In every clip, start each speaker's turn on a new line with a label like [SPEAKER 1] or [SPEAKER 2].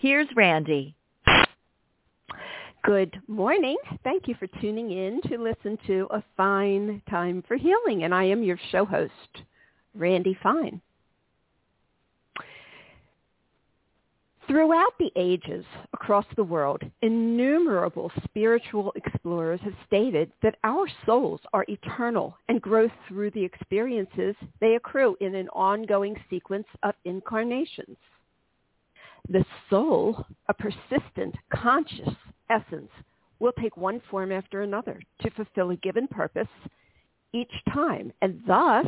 [SPEAKER 1] here's Randy.
[SPEAKER 2] Good morning. Thank you for tuning in to listen to A Fine Time for Healing. And I am your show host, Randi Fine. Throughout the ages across the world, innumerable spiritual explorers have stated that our souls are eternal and grow through the experiences they accrue in an ongoing sequence of incarnations. The soul, a persistent, conscious essence, will take one form after another to fulfill a given purpose each time and thus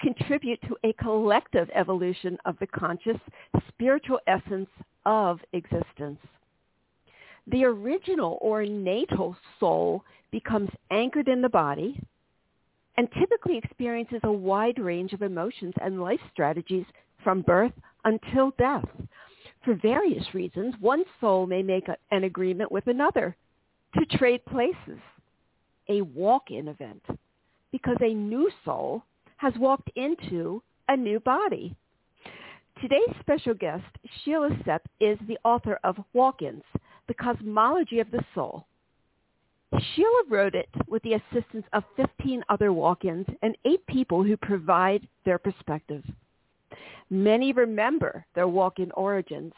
[SPEAKER 2] contribute to a collective evolution of the conscious spiritual essence of existence. The original or natal soul becomes anchored in the body and typically experiences a wide range of emotions and life strategies from birth until death. For various reasons, one soul may make a, an agreement with another to trade places, a walk-in event, because a new soul has walked into a new body. Today's special guest, Sheila Sepp, is the author of Walk-ins, The Cosmology of the Soul. Sheila wrote it with the assistance of 15 other walk-ins and eight people who provide their perspective. Many remember their walk-in origins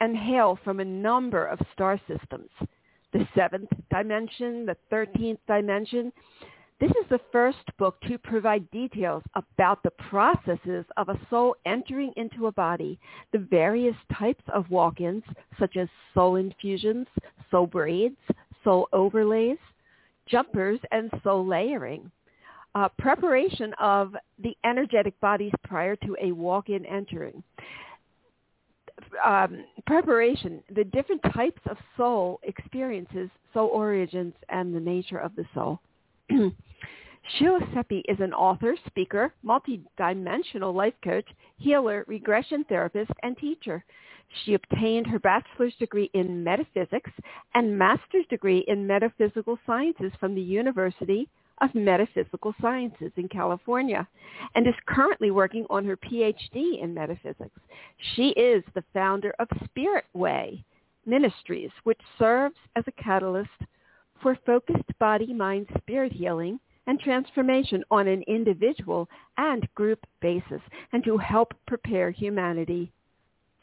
[SPEAKER 2] and hail from a number of star systems, the seventh dimension, the 13th dimension. This is the first book to provide details about the processes of a soul entering into a body, the various types of walk-ins, such as soul infusions, soul braids, soul overlays, jumpers, and soul layering uh, preparation of the energetic bodies prior to a walk-in entering. Um, preparation, the different types of soul experiences, soul origins, and the nature of the soul. Sheila Seppi is an author, speaker, multidimensional life coach, healer, regression therapist, and teacher. She obtained her bachelor's degree in metaphysics and master's degree in metaphysical sciences from the University of Metaphysical Sciences in California and is currently working on her PhD in metaphysics. She is the founder of Spirit Way Ministries, which serves as a catalyst for focused body, mind, spirit healing and transformation on an individual and group basis and to help prepare humanity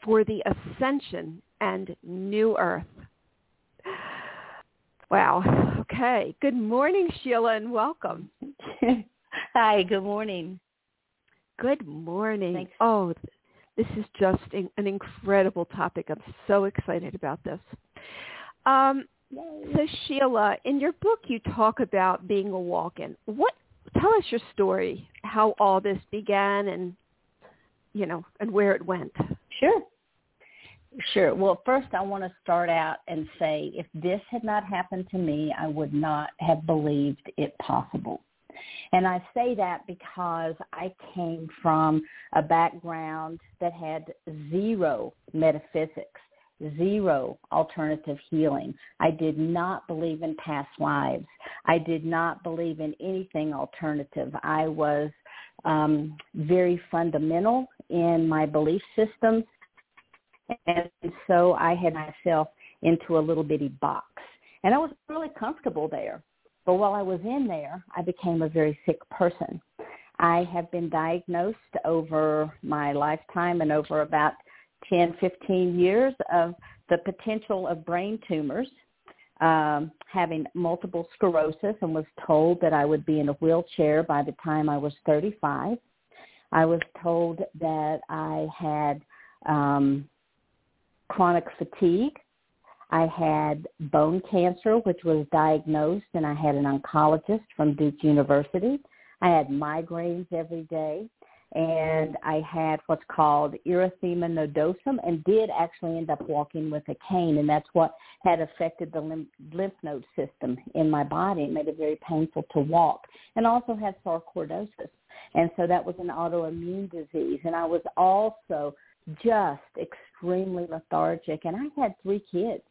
[SPEAKER 2] for the ascension and new earth. Wow. Okay. Good morning, Sheila, and welcome.
[SPEAKER 3] Hi. Good morning.
[SPEAKER 2] Good morning.
[SPEAKER 3] Thanks.
[SPEAKER 2] Oh, this is just an incredible topic. I'm so excited about this. Um, so, Sheila, in your book, you talk about being a walk-in. What? Tell us your story. How all this began, and you know, and where it went.
[SPEAKER 3] Sure. Sure. Well, first I want to start out and say if this had not happened to me, I would not have believed it possible. And I say that because I came from a background that had zero metaphysics, zero alternative healing. I did not believe in past lives. I did not believe in anything alternative. I was um, very fundamental in my belief systems and so I had myself into a little bitty box. And I was really comfortable there. But while I was in there, I became a very sick person. I have been diagnosed over my lifetime and over about 10, 15 years of the potential of brain tumors, um, having multiple sclerosis and was told that I would be in a wheelchair by the time I was 35. I was told that I had um, chronic fatigue. I had bone cancer, which was diagnosed, and I had an oncologist from Duke University. I had migraines every day. and I had what's called erythema nodosum and did actually end up walking with a cane and that's what had affected the lymph, node system in my body. It made it very painful to walk and also had sarcoidosis. And so that was an autoimmune disease and I was also just extremely lethargic and I had three kids.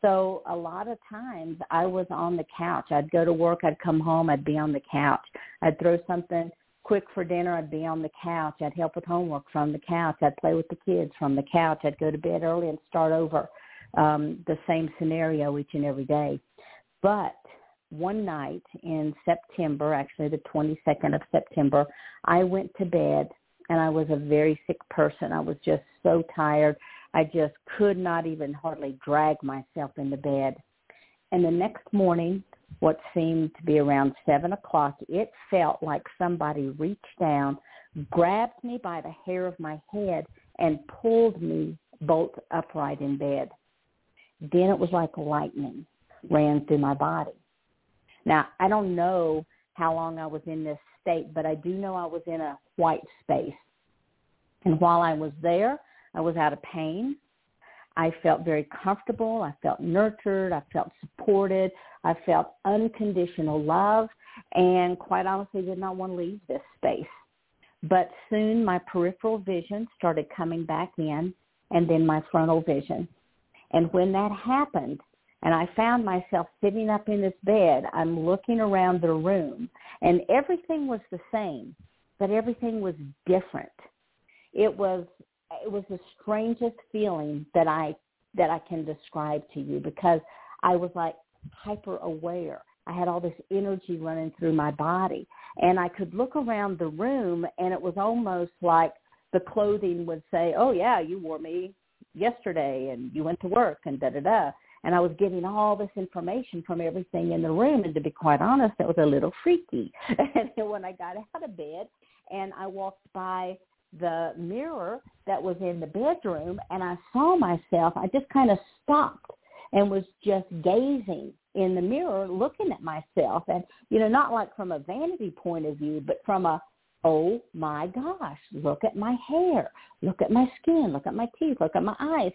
[SPEAKER 3] So a lot of times I was on the couch. I'd go to work, I'd come home, I'd be on the couch. I'd throw something quick for dinner, I'd be on the couch. I'd help with homework from the couch. I'd play with the kids from the couch. I'd go to bed early and start over um, the same scenario each and every day. But one night in September, actually the 22nd of September, I went to bed and I was a very sick person. I was just so tired. I just could not even hardly drag myself into bed. And the next morning, what seemed to be around seven o'clock, it felt like somebody reached down, grabbed me by the hair of my head, and pulled me bolt upright in bed. Then it was like lightning ran through my body. Now, I don't know how long I was in this state, but I do know I was in a white space. And while I was there, I was out of pain. I felt very comfortable. I felt nurtured. I felt supported. I felt unconditional love and quite honestly did not want to leave this space. But soon my peripheral vision started coming back in and then my frontal vision. And when that happened, and I found myself sitting up in this bed, I'm looking around the room and everything was the same, but everything was different. It was it was the strangest feeling that I that I can describe to you because I was like hyper aware. I had all this energy running through my body and I could look around the room and it was almost like the clothing would say, "Oh yeah, you wore me yesterday and you went to work and da da da." And I was getting all this information from everything in the room. And to be quite honest, it was a little freaky. and then when I got out of bed and I walked by the mirror that was in the bedroom and I saw myself, I just kind of stopped and was just gazing in the mirror looking at myself. And you know not like from a vanity point of view but from a oh my gosh look at my hair look at my skin look at my teeth look at my eyes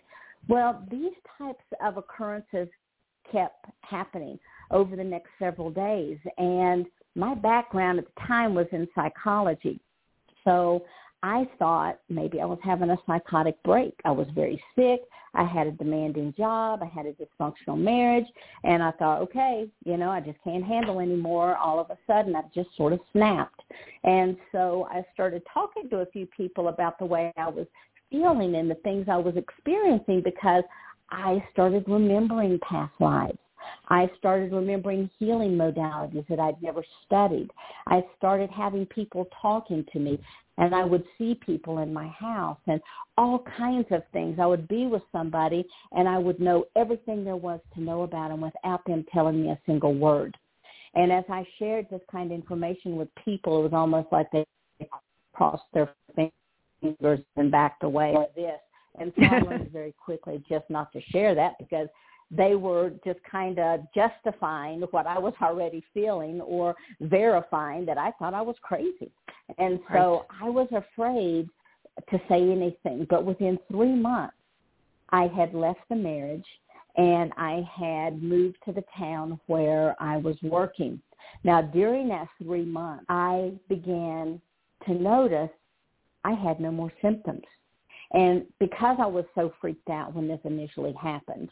[SPEAKER 3] well these types of occurrences kept happening over the next several days and my background at the time was in psychology so I thought maybe I was having a psychotic break. I was very sick. I had a demanding job. I had a dysfunctional marriage. And I thought, okay, you know, I just can't handle anymore. All of a sudden, I just sort of snapped. And so I started talking to a few people about the way I was feeling and the things I was experiencing because I started remembering past lives. I started remembering healing modalities that I'd never studied. I started having people talking to me and I would see people in my house and all kinds of things. I would be with somebody and I would know everything there was to know about them without them telling me a single word. And as I shared this kind of information with people, it was almost like they crossed their fingers and backed away like this. And so I learned very quickly just not to share that because they were just kind of justifying what I was already feeling or verifying that I thought I was crazy. And so. I was afraid to say anything. But within three months, I had left the marriage and I had moved to the town where I was working. Now, during that three months, I began to notice I had no more symptoms. And because I was so freaked out when this initially happened,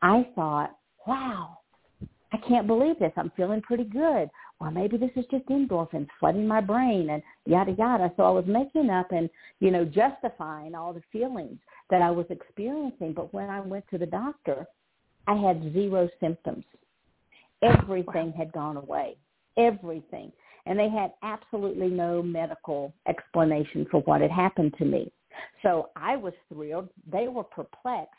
[SPEAKER 3] I thought, wow, I can't believe this. I'm feeling pretty good. Well, maybe this is just endorphins flooding my brain and yada yada. So I was making up and, you know, justifying all the feelings that I was experiencing. But when I went to the doctor, I had zero symptoms. Oh, Everything had gone away. Everything. And they had absolutely no medical explanation for what had happened to me. So I was thrilled. They were perplexed.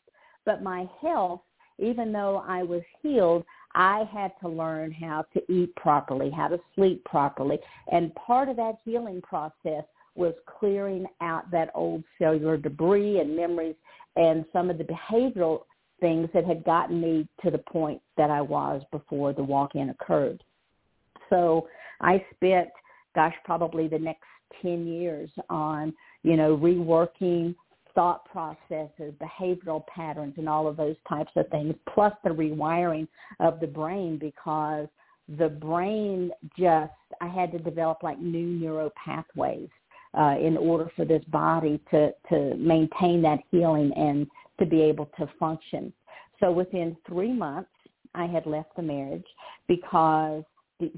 [SPEAKER 3] But my health even though I was healed, I had to learn how to eat properly, how to sleep properly. And part of that healing process was clearing out that old cellular debris and memories and some of the behavioral things that had gotten me to the point that I was before the walk-in occurred. So I spent, gosh, probably the next 10 years on, you know, reworking thought processes, behavioral patterns, and all of those types of things, plus the rewiring of the brain because the brain just, I had to develop like new neural pathways uh, in order for this body to, to maintain that healing and to be able to function. So within three months, I had left the marriage because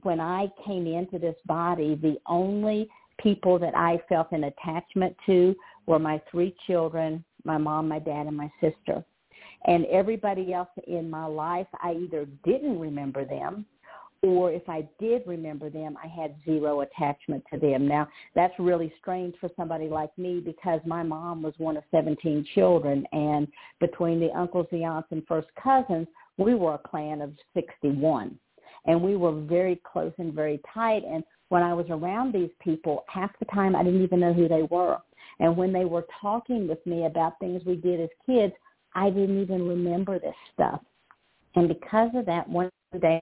[SPEAKER 3] when I came into this body, the only people that I felt an attachment to were my three children, my mom, my dad, and my sister. And everybody else in my life, I either didn't remember them or if I did remember them, I had zero attachment to them. Now, that's really strange for somebody like me because my mom was one of 17 children, and between the uncles, the aunts, and first cousins, we were a clan of 61. And we were very close and very tight. And when I was around these people, half the time I didn't even know who they were. And when they were talking with me about things we did as kids, I didn't even remember this stuff. And because of that, one day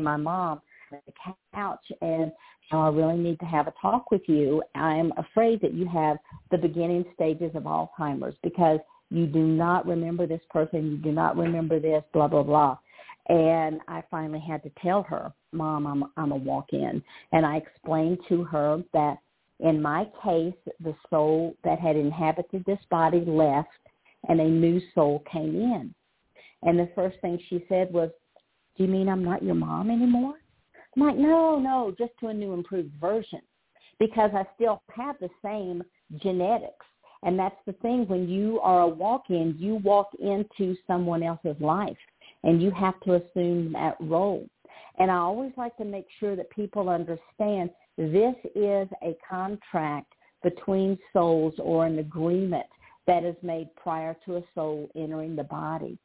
[SPEAKER 3] my mom on the couch and you know, I really need to have a talk with you. I'm afraid that you have the beginning stages of Alzheimer's because you do not remember this person, you do not remember this, blah, blah, blah. And I finally had to tell her, Mom, I'm, I'm a walk-in. And I explained to her that in my case, the soul that had inhabited this body left and a new soul came in. And the first thing she said was, do you mean I'm not your mom anymore? I'm like, no, no, just to a new improved version because I still have the same genetics. And that's the thing. When you are a walk-in, you walk into someone else's life and you have to assume that role. And I always like to make sure that people understand this is a contract between souls or an agreement that is made prior to a soul entering the body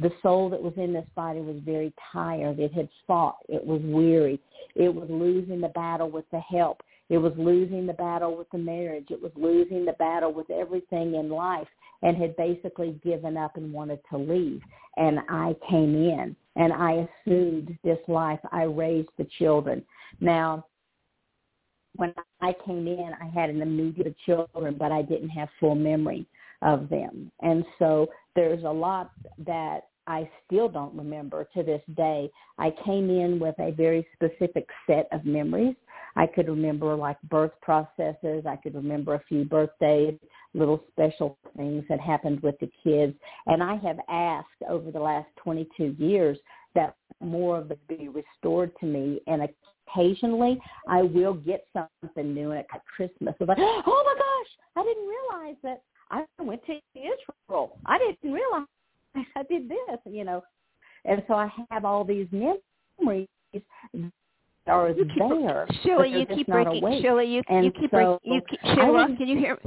[SPEAKER 3] the soul that was in this body was very tired. It had fought. It was weary. It was losing the battle with the help. It was losing the battle with the marriage. It was losing the battle with everything in life and had basically given up and wanted to leave. And I came in and I assumed this life. I raised the children. Now, when I came in, I had an immediate children, but I didn't have full memory of them. And so there's a lot that I still don't remember to this day. I came in with a very specific set of memories. I could remember like birth processes. I could remember a few birthdays, little special things that happened with the kids. And I have asked over the last 22 years that more of it be restored to me. And occasionally I will get something new at Christmas. It's like, oh my gosh, I didn't realize that I went to Israel. I didn't realize I did this, you know. And so I have all these memories are
[SPEAKER 2] you keep,
[SPEAKER 3] there.
[SPEAKER 2] Sheila, you keep breaking. Sheila, you, you keep so breaking. You keep, Sheila, can you hear?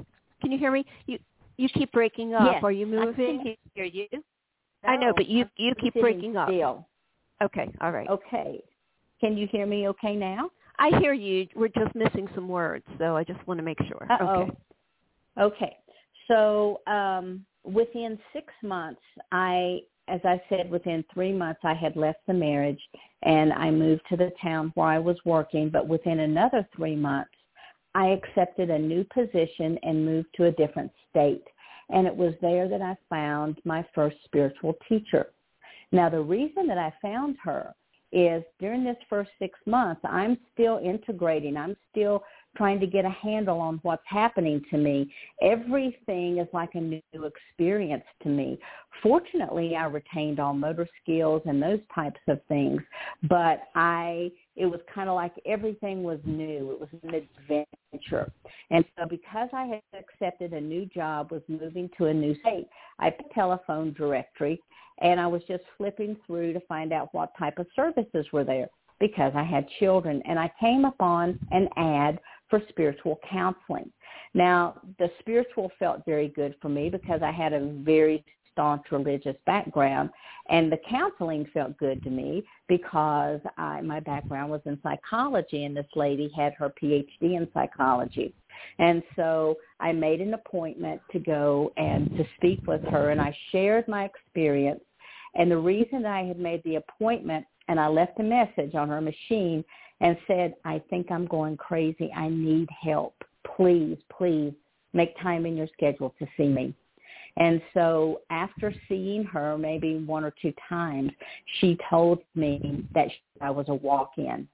[SPEAKER 2] Can you hear me? You you keep breaking up.
[SPEAKER 3] Yes,
[SPEAKER 2] are you moving?
[SPEAKER 3] I can hear you. No,
[SPEAKER 2] I know, but you you keep breaking up.
[SPEAKER 3] Still.
[SPEAKER 2] Okay, all right.
[SPEAKER 3] Okay. Can you hear me okay now?
[SPEAKER 2] I hear you. We're just missing some words, so I just want to make sure.
[SPEAKER 3] Uh-oh.
[SPEAKER 2] Okay.
[SPEAKER 3] Okay. So um, within six months, I, as I said, within three months, I had left the marriage and I moved to the town where I was working. But within another three months, I accepted a new position and moved to a different state. And it was there that I found my first spiritual teacher. Now, the reason that I found her is during this first six months, I'm still integrating. I'm still trying to get a handle on what's happening to me. Everything is like a new experience to me. Fortunately, I retained all motor skills and those types of things, but I it was kind of like everything was new. It was an adventure. And so because I had accepted a new job, was moving to a new state, I put telephone directory and I was just flipping through to find out what type of services were there because I had children. And I came upon an ad for spiritual counseling. Now, the spiritual felt very good for me because I had a very staunch religious background and the counseling felt good to me because I, my background was in psychology and this lady had her PhD in psychology. And so I made an appointment to go and to speak with her and I shared my experience. And the reason I had made the appointment and I left a message on her machine and said, I think I'm going crazy. I need help. please, please make time in your schedule to see me. And so after seeing her maybe one or two times, she told me that I was a walk-in.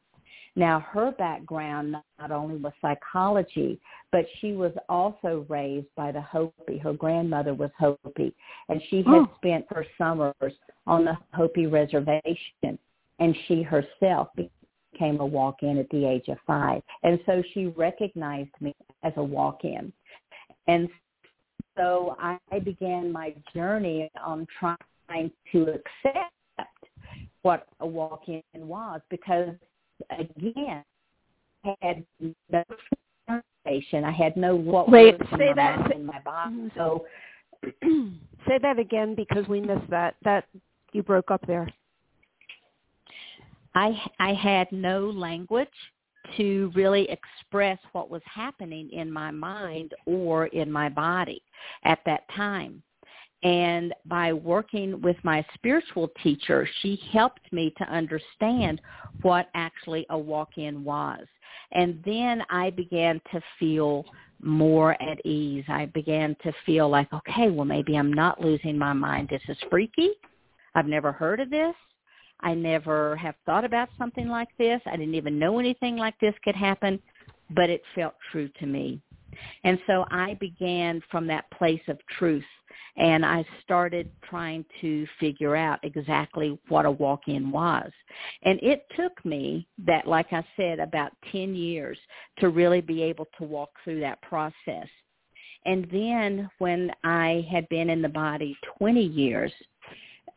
[SPEAKER 3] Now, her background not only was psychology, but she was also raised by the Hopi. Her grandmother was Hopi, and she had oh. spent her summers on the Hopi reservation, and she herself became a walk-in at the age of five. And so she recognized me as a walk-in. And so I began my journey on trying to accept what a walk-in was because again, I had no foundation. I had no what
[SPEAKER 2] Wait,
[SPEAKER 3] was
[SPEAKER 2] say
[SPEAKER 3] in
[SPEAKER 2] that.
[SPEAKER 3] mind in my body. So
[SPEAKER 2] say that again because we missed that. That you broke up there.
[SPEAKER 3] I I had no language to really express what was happening in my mind or in my body at that time. And by working with my spiritual teacher, she helped me to understand what actually a walk-in was. And then I began to feel more at ease. I began to feel like, okay, well, maybe I'm not losing my mind. This is freaky. I've never heard of this. I never have thought about something like this. I didn't even know anything like this could happen, but it felt true to me. And so I began from that place of truth and I started trying to figure out exactly what a walk-in was. And it took me that, like I said, about 10 years to really be able to walk through that process. And then when I had been in the body 20 years,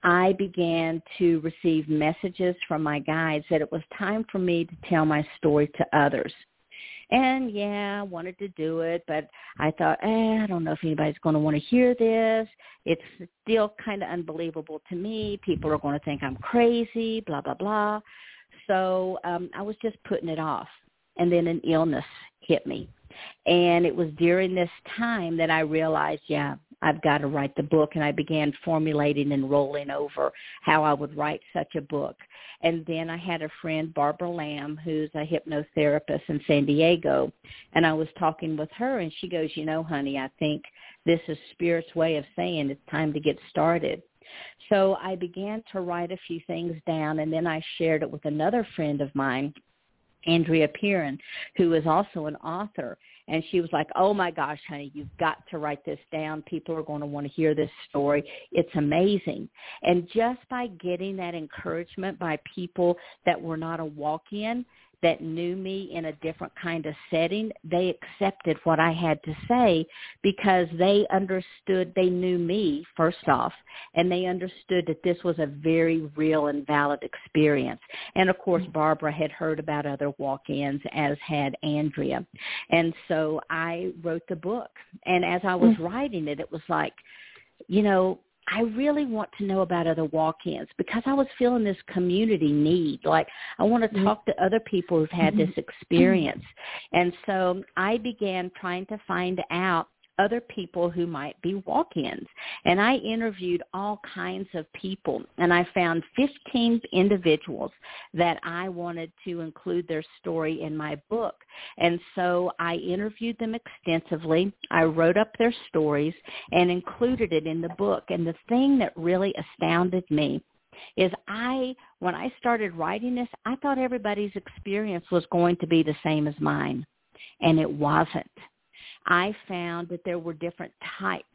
[SPEAKER 3] I began to receive messages from my guides that it was time for me to tell my story to others. And yeah, I wanted to do it, but I thought, eh, I don't know if anybody's going to want to hear this. It's still kind of unbelievable to me. People are going to think I'm crazy, blah, blah, blah. So um, I was just putting it off. And then an illness hit me. And it was during this time that I realized, yeah, I've got to write the book. And I began formulating and rolling over how I would write such a book. And then I had a friend, Barbara Lamb, who's a hypnotherapist in San Diego. And I was talking with her and she goes, you know, honey, I think this is Spirit's way of saying it's time to get started. So I began to write a few things down and then I shared it with another friend of mine Andrea Perron, who is also an author. And she was like, oh my gosh, honey, you've got to write this down. People are going to want to hear this story. It's amazing. And just by getting that encouragement by people that were not a walk-in, that knew me in a different kind of setting, they accepted what I had to say because they understood, they knew me first off, and they understood that this was a very real and valid experience. And of course, mm-hmm. Barbara had heard about other walk-ins, as had Andrea. And so I wrote the book. And as I was mm-hmm. writing it, it was like, you know, I really want to know about other walk-ins because I was feeling this community need. Like I want to mm-hmm. talk to other people who've had this mm-hmm. experience. And so I began trying to find out other people who might be walk-ins. And I interviewed all kinds of people and I found 15 individuals that I wanted to include their story in my book. And so I interviewed them extensively. I wrote up their stories and included it in the book. And the thing that really astounded me is I, when I started writing this, I thought everybody's experience was going to be the same as mine. And it wasn't. I found that there were different types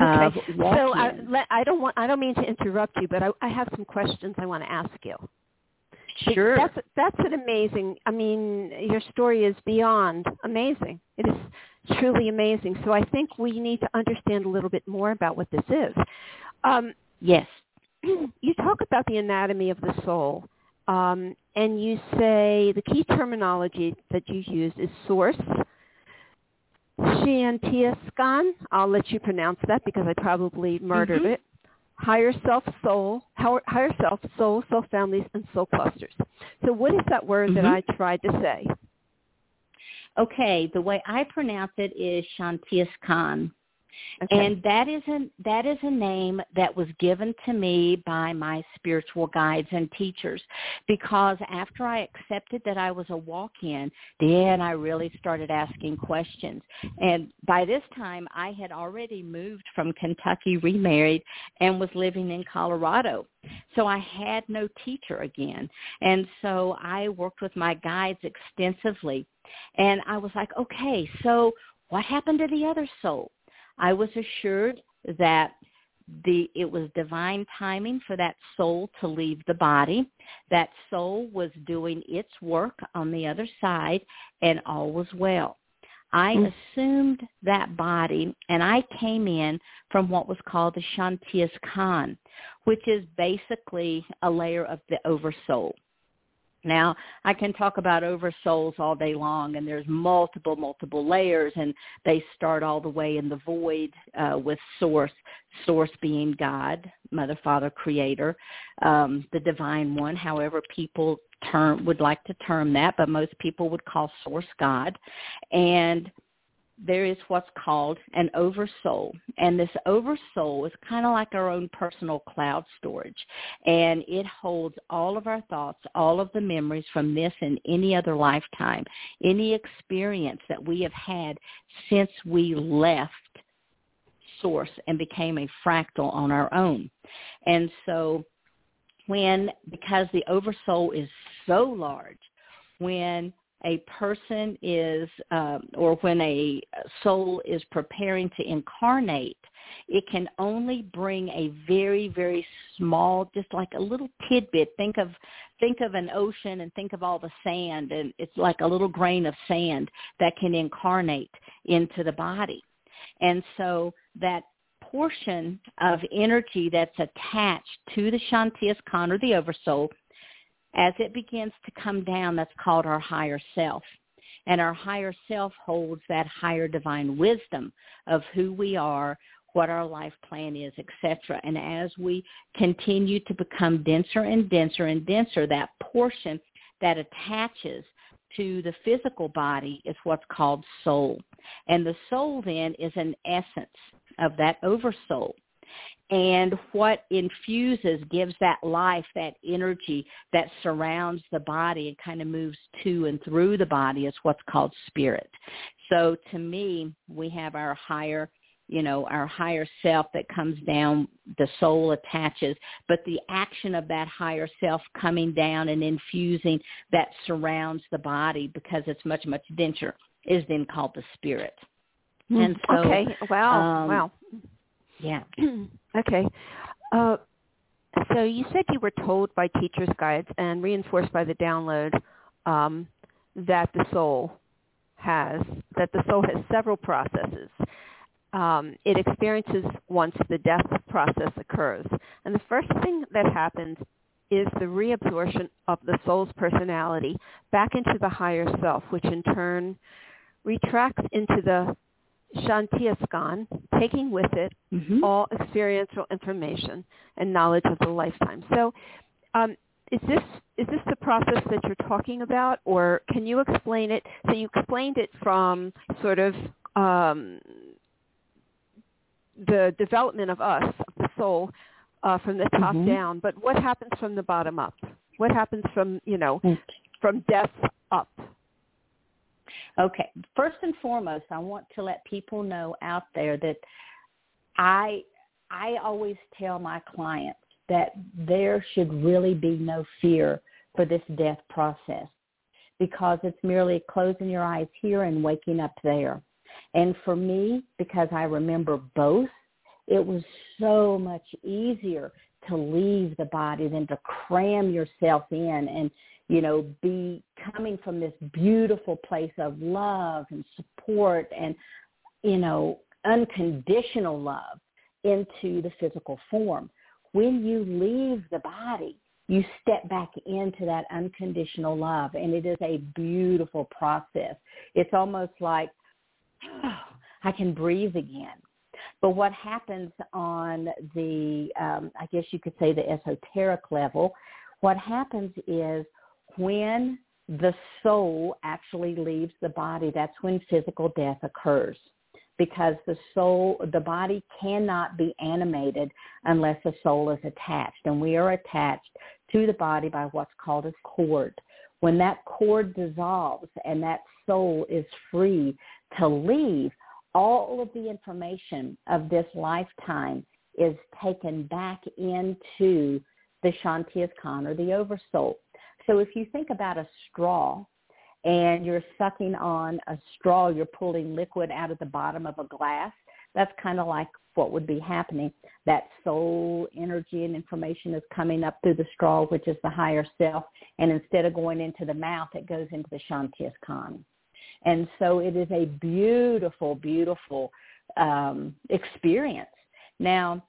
[SPEAKER 2] Okay. So I, I don't want I don't mean to interrupt you, but I, I have some questions I want to ask you.
[SPEAKER 3] Sure.
[SPEAKER 2] That's that's an amazing. I mean, your story is beyond amazing. It is truly amazing. So I think we need to understand a little bit more about what this is. Um,
[SPEAKER 3] yes.
[SPEAKER 2] You talk about the anatomy of the soul, um, and you say the key terminology that you use is source, Shantiaskan, I'll let you pronounce that because I probably murdered mm-hmm. it. Higher self, soul, higher self, soul, soul families, and soul clusters. So what is that word mm-hmm. that I tried to say?
[SPEAKER 3] Okay, the way I pronounce it is Shantiaskan. Okay. And that is a that is a name that was given to me by my spiritual guides and teachers because after I accepted that I was a walk-in, then I really started asking questions. And by this time I had already moved from Kentucky, remarried and was living in Colorado. So I had no teacher again. And so I worked with my guides extensively. And I was like, okay, so what happened to the other soul? I was assured that the it was divine timing for that soul to leave the body. That soul was doing its work on the other side and all was well. I mm. assumed that body and I came in from what was called the Shantias Khan, which is basically a layer of the oversoul. Now, I can talk about oversouls all day long, and there's multiple, multiple layers, and they start all the way in the void uh, with source, source being God, Mother, Father, Creator, um, the Divine One, however people term would like to term that, but most people would call source God, and there is what's called an oversoul. And this oversoul is kind of like our own personal cloud storage. And it holds all of our thoughts, all of the memories from this and any other lifetime, any experience that we have had since we left source and became a fractal on our own. And so when, because the oversoul is so large, when a person is, um, or when a soul is preparing to incarnate, it can only bring a very, very small, just like a little tidbit. Think of, think of an ocean and think of all the sand, and it's like a little grain of sand that can incarnate into the body. And so that portion of energy that's attached to the Shantias Khan or the Oversoul as it begins to come down, that's called our higher self. And our higher self holds that higher divine wisdom of who we are, what our life plan is, etc. And as we continue to become denser and denser and denser, that portion that attaches to the physical body is what's called soul. And the soul then is an essence of that oversoul and what infuses gives that life, that energy that surrounds the body and kind of moves to and through the body is what's called spirit. So to me, we have our higher, you know, our higher self that comes down, the soul attaches, but the action of that higher self coming down and infusing that surrounds the body because it's much, much denser is then called the spirit.
[SPEAKER 2] Hmm. And so, okay, wow, um, wow.
[SPEAKER 3] Yeah.
[SPEAKER 2] okay. Uh, so you said you were told by teachers' guides and reinforced by the download um, that the soul has that the soul has several processes. Um, it experiences once the death process occurs, and the first thing that happens is the reabsorption of the soul's personality back into the higher self, which in turn retracts into the Shantiaskan, taking with it mm-hmm. all experiential information and knowledge of the lifetime. So um, is this is this the process that you're talking about, or can you explain it? So you explained it from sort of um, the development of us, of the soul, uh, from the top mm-hmm. down. But what happens from the bottom up? What happens from you know mm. from death up?
[SPEAKER 3] Okay. First and foremost, I want to let people know out there that I I always tell my clients that there should really be no fear for this death process because it's merely closing your eyes here and waking up there. And for me, because I remember both, it was so much easier to leave the body than to cram yourself in and you know, be coming from this beautiful place of love and support and, you know, unconditional love into the physical form. When you leave the body, you step back into that unconditional love and it is a beautiful process. It's almost like, oh, I can breathe again. But what happens on the, um, I guess you could say the esoteric level, what happens is when the soul actually leaves the body, that's when physical death occurs. because the soul, the body cannot be animated unless the soul is attached. And we are attached to the body by what's called a cord. When that cord dissolves and that soul is free to leave, all of the information of this lifetime is taken back into the Shantias Khan or the Oversoul. So if you think about a straw and you're sucking on a straw, you're pulling liquid out of the bottom of a glass, that's kind of like what would be happening. That soul energy and information is coming up through the straw, which is the higher self, and instead of going into the mouth, it goes into the Shantias Khan. And so it is a beautiful, beautiful um, experience. Now,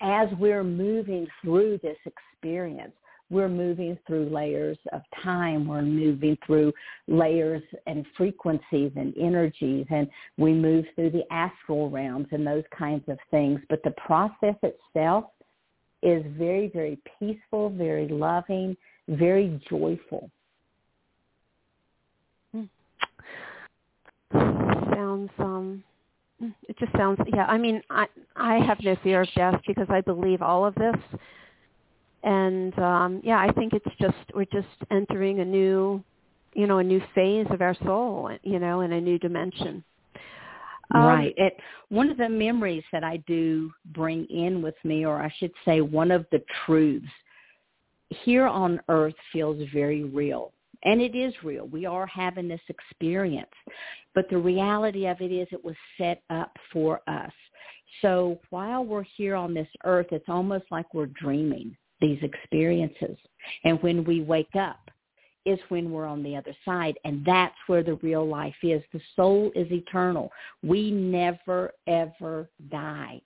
[SPEAKER 3] as we're moving through this experience, we're moving through layers of time. We're moving through layers and frequencies and energies, and we move through the astral realms and those kinds of things. But the process itself is very, very peaceful, very loving, very joyful.
[SPEAKER 2] Sounds um it just sounds yeah, I mean I I have no fear of death because I believe all of this. And um yeah, I think it's just we're just entering a new you know, a new phase of our soul, you know, in a new dimension.
[SPEAKER 3] Um, right. It, one of the memories that I do bring in with me, or I should say one of the truths here on earth feels very real. And it is real. We are having this experience. But the reality of it is it was set up for us. So while we're here on this earth, it's almost like we're dreaming these experiences. And when we wake up is when we're on the other side. And that's where the real life is. The soul is eternal. We never, ever die.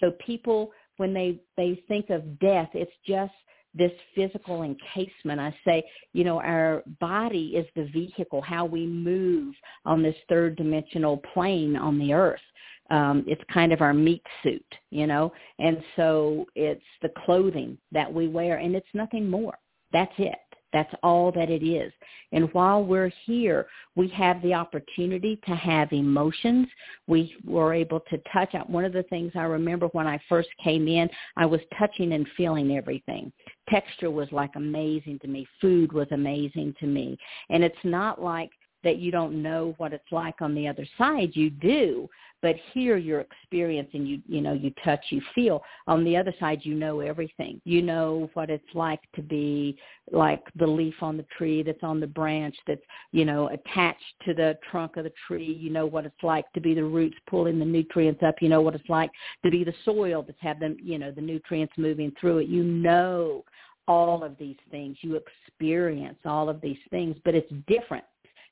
[SPEAKER 3] So people, when they, they think of death, it's just this physical encasement. I say, you know, our body is the vehicle, how we move on this third dimensional plane on the earth. Um, it's kind of our meat suit, you know, and so it's the clothing that we wear, and it's nothing more. That's it. That's all that it is. And while we're here, we have the opportunity to have emotions. We were able to touch. One of the things I remember when I first came in, I was touching and feeling everything. Texture was like amazing to me. Food was amazing to me. And it's not like that you don't know what it's like on the other side. You do, but here you're experiencing, you, you know, you touch, you feel. On the other side, you know everything. You know what it's like to be like the leaf on the tree that's on the branch that's, you know, attached to the trunk of the tree. You know what it's like to be the roots pulling the nutrients up. You know what it's like to be the soil that's had them, you know, the nutrients moving through it. You know all of these things. You experience all of these things, but it's different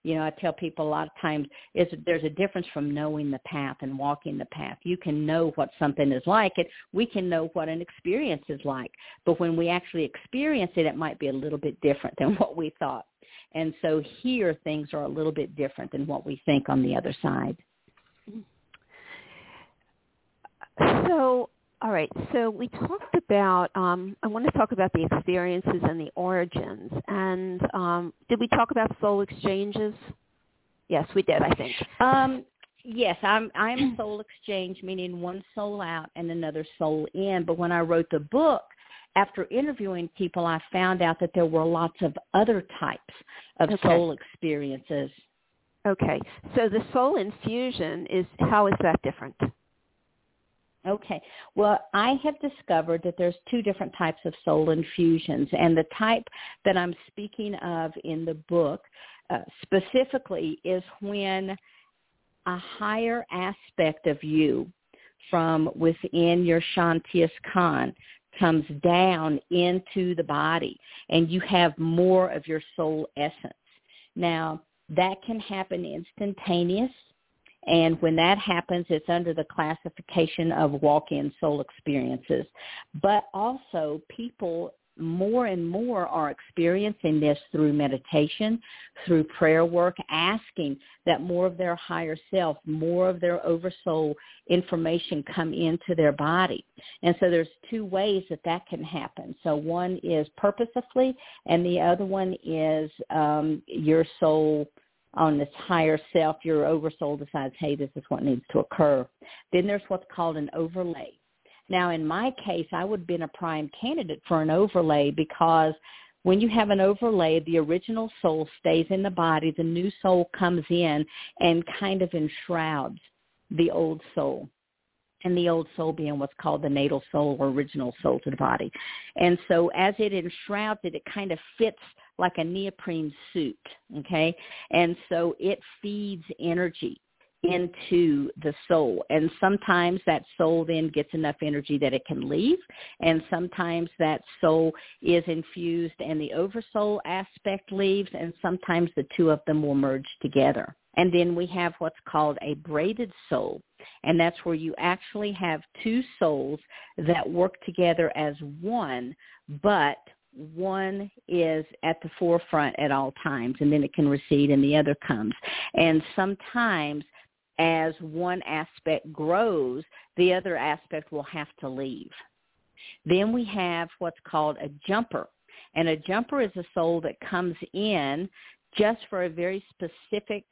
[SPEAKER 3] you know, I tell people a lot of times is there's a difference from knowing the path and walking the path. You can know what something is like and we can know what an experience is like. But when we actually experience it, it might be a little bit different than what we thought. And so here things are a little bit different than what we think on the other side.
[SPEAKER 2] So all right. So we talked about. Um, I want to talk about the experiences and the origins. And um, did we talk about soul exchanges? Yes, we did. I think.
[SPEAKER 3] Um, yes, I'm. I'm soul exchange, meaning one soul out and another soul in. But when I wrote the book, after interviewing people, I found out that there were lots of other types of okay. soul experiences.
[SPEAKER 2] Okay. So the soul infusion is how is that different?
[SPEAKER 3] Okay. Well, I have discovered that there's two different types of soul infusions, and the type that I'm speaking of in the book uh, specifically is when a higher aspect of you from within your Shantias Khan comes down into the body, and you have more of your soul essence. Now, that can happen instantaneous and when that happens, it's under the classification of walk-in soul experiences. But also people more and more are experiencing this through meditation, through prayer work, asking that more of their higher self, more of their oversoul information come into their body. And so there's two ways that that can happen. So one is purposefully, and the other one is um, your soul on this higher self, your oversoul decides, hey, this is what needs to occur. Then there's what's called an overlay. Now, in my case, I would have been a prime candidate for an overlay because when you have an overlay, the original soul stays in the body. The new soul comes in and kind of enshrouds the old soul and the old soul being what's called the natal soul or original soul to the body. And so as it enshrouds it, it kind of fits like a neoprene suit, okay? And so it feeds energy into the soul. And sometimes that soul then gets enough energy that it can leave. And sometimes that soul is infused and the oversoul aspect leaves. And sometimes the two of them will merge together. And then we have what's called a braided soul. And that's where you actually have two souls that work together as one, but one is at the forefront at all times and then it can recede and the other comes. And sometimes as one aspect grows, the other aspect will have to leave. Then we have what's called a jumper. And a jumper is a soul that comes in just for a very specific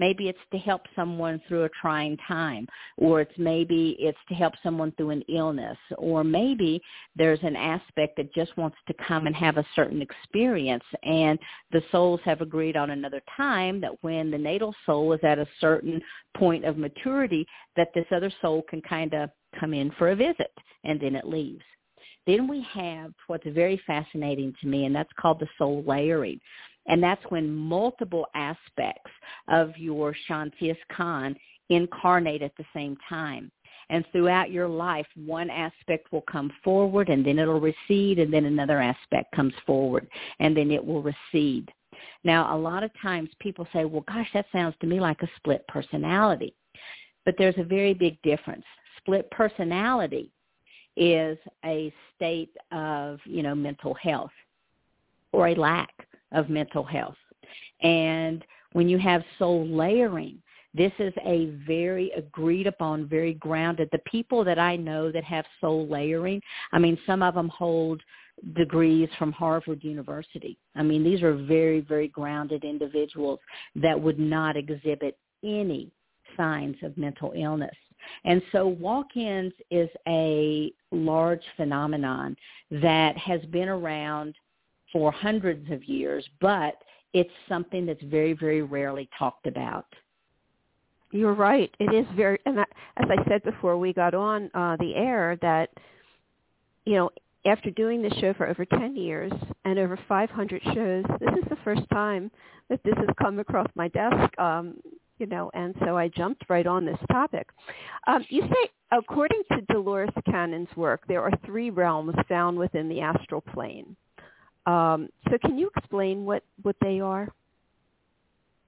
[SPEAKER 3] Maybe it's to help someone through a trying time, or it's maybe it's to help someone through an illness, or maybe there's an aspect that just wants to come and have a certain experience, and the souls have agreed on another time that when the natal soul is at a certain point of maturity, that this other soul can kind of come in for a visit, and then it leaves. Then we have what's very fascinating to me, and that's called the soul layering. And that's when multiple aspects of your Shantias Khan incarnate at the same time. And throughout your life, one aspect will come forward and then it'll recede and then another aspect comes forward and then it will recede. Now, a lot of times people say, well, gosh, that sounds to me like a split personality. But there's a very big difference. Split personality is a state of, you know, mental health or a lack of mental health. And when you have soul layering, this is a very agreed upon, very grounded. The people that I know that have soul layering, I mean, some of them hold degrees from Harvard University. I mean, these are very, very grounded individuals that would not exhibit any signs of mental illness. And so walk-ins is a large phenomenon that has been around for hundreds of years, but it's something that's very, very rarely talked about.
[SPEAKER 2] You're right. It is very, and as I said before we got on uh, the air, that you know, after doing this show for over 10 years and over 500 shows, this is the first time that this has come across my desk. Um, you know, and so I jumped right on this topic. Um, you say, according to Dolores Cannon's work, there are three realms found within the astral plane. Um, so can you explain what, what they are?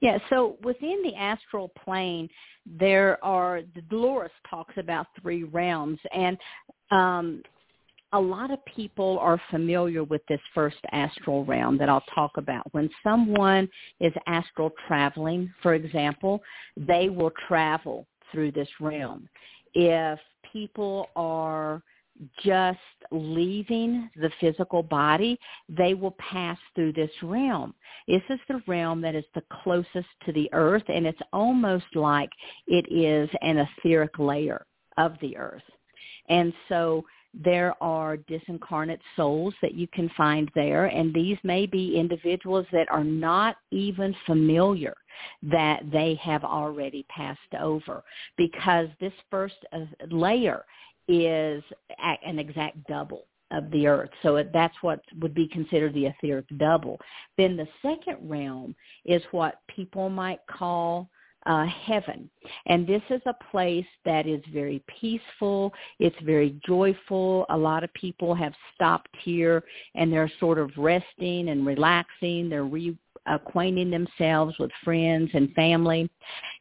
[SPEAKER 3] Yeah, so within the astral plane, there are, the Dolores talks about three realms, and um, a lot of people are familiar with this first astral realm that I'll talk about. When someone is astral traveling, for example, they will travel through this realm. If people are just leaving the physical body, they will pass through this realm. This is the realm that is the closest to the earth, and it's almost like it is an etheric layer of the earth. And so there are disincarnate souls that you can find there, and these may be individuals that are not even familiar that they have already passed over because this first uh, layer is an exact double of the earth. So that's what would be considered the etheric double. Then the second realm is what people might call uh, heaven. And this is a place that is very peaceful. It's very joyful. A lot of people have stopped here and they're sort of resting and relaxing. They're re- acquainting themselves with friends and family.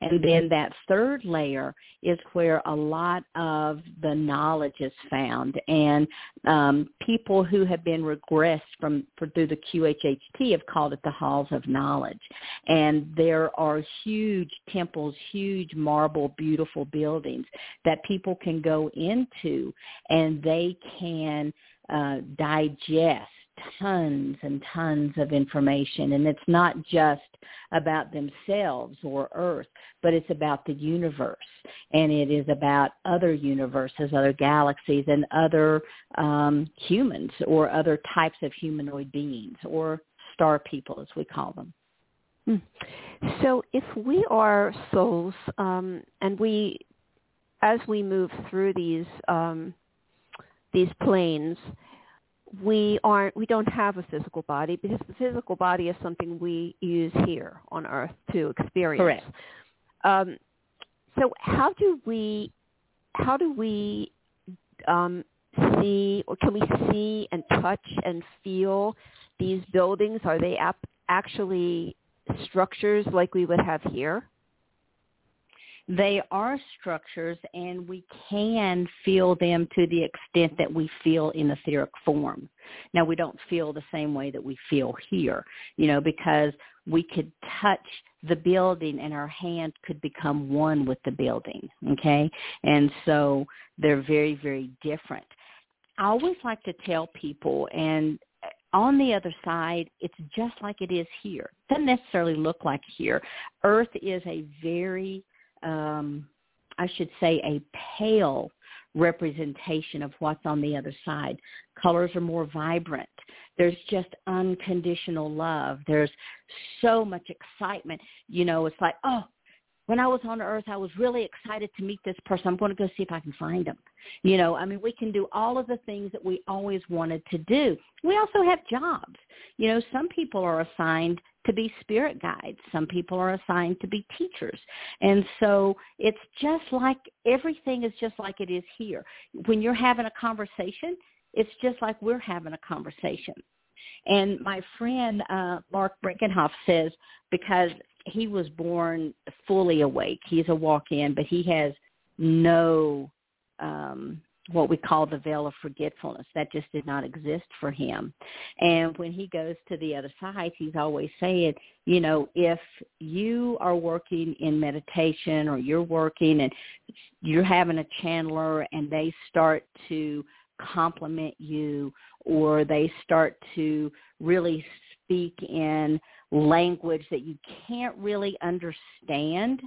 [SPEAKER 3] And then that third layer is where a lot of the knowledge is found. And um, people who have been regressed from for, through the QHHT have called it the halls of knowledge. And there are huge temples, huge marble, beautiful buildings that people can go into and they can uh, digest tons and tons of information. And it's not just about themselves or earth but it's about the universe. And it is about other universes other galaxies and other um, humans or other types of humanoid beings or star people as we call them.
[SPEAKER 2] Hmm. so if we are souls um, and we as we move through these um, these planes we aren't we don't have a physical body because the physical body is something we use here on earth to experience.
[SPEAKER 3] Correct.
[SPEAKER 2] Um, so how do we how do we um, see or can we see and touch and feel these buildings? Are they ap- actually structures like we would have here
[SPEAKER 3] they are structures and we can feel them to the extent that we feel in etheric form. Now we don't feel the same way that we feel here, you know, because we could touch the building and our hand could become one with the building, okay? And so they're very, very different. I always like to tell people and on the other side, it's just like it is here. It doesn't necessarily look like here. Earth is a very um, I should say, a pale representation of what's on the other side. Colors are more vibrant. There's just unconditional love. There's so much excitement. You know, it's like, oh, when I was on earth, I was really excited to meet this person. I'm going to go see if I can find him. You know, I mean, we can do all of the things that we always wanted to do. We also have jobs. You know, some people are assigned to be spirit guides. Some people are assigned to be teachers. And so it's just like everything is just like it is here. When you're having a conversation, it's just like we're having a conversation. And my friend uh, Mark Brinkenhoff says because he was born fully awake, he's a walk-in, but he has no um, what we call the veil of forgetfulness. That just did not exist for him. And when he goes to the other side, he's always saying, you know, if you are working in meditation or you're working and you're having a channeler and they start to compliment you or they start to really speak in language that you can't really understand,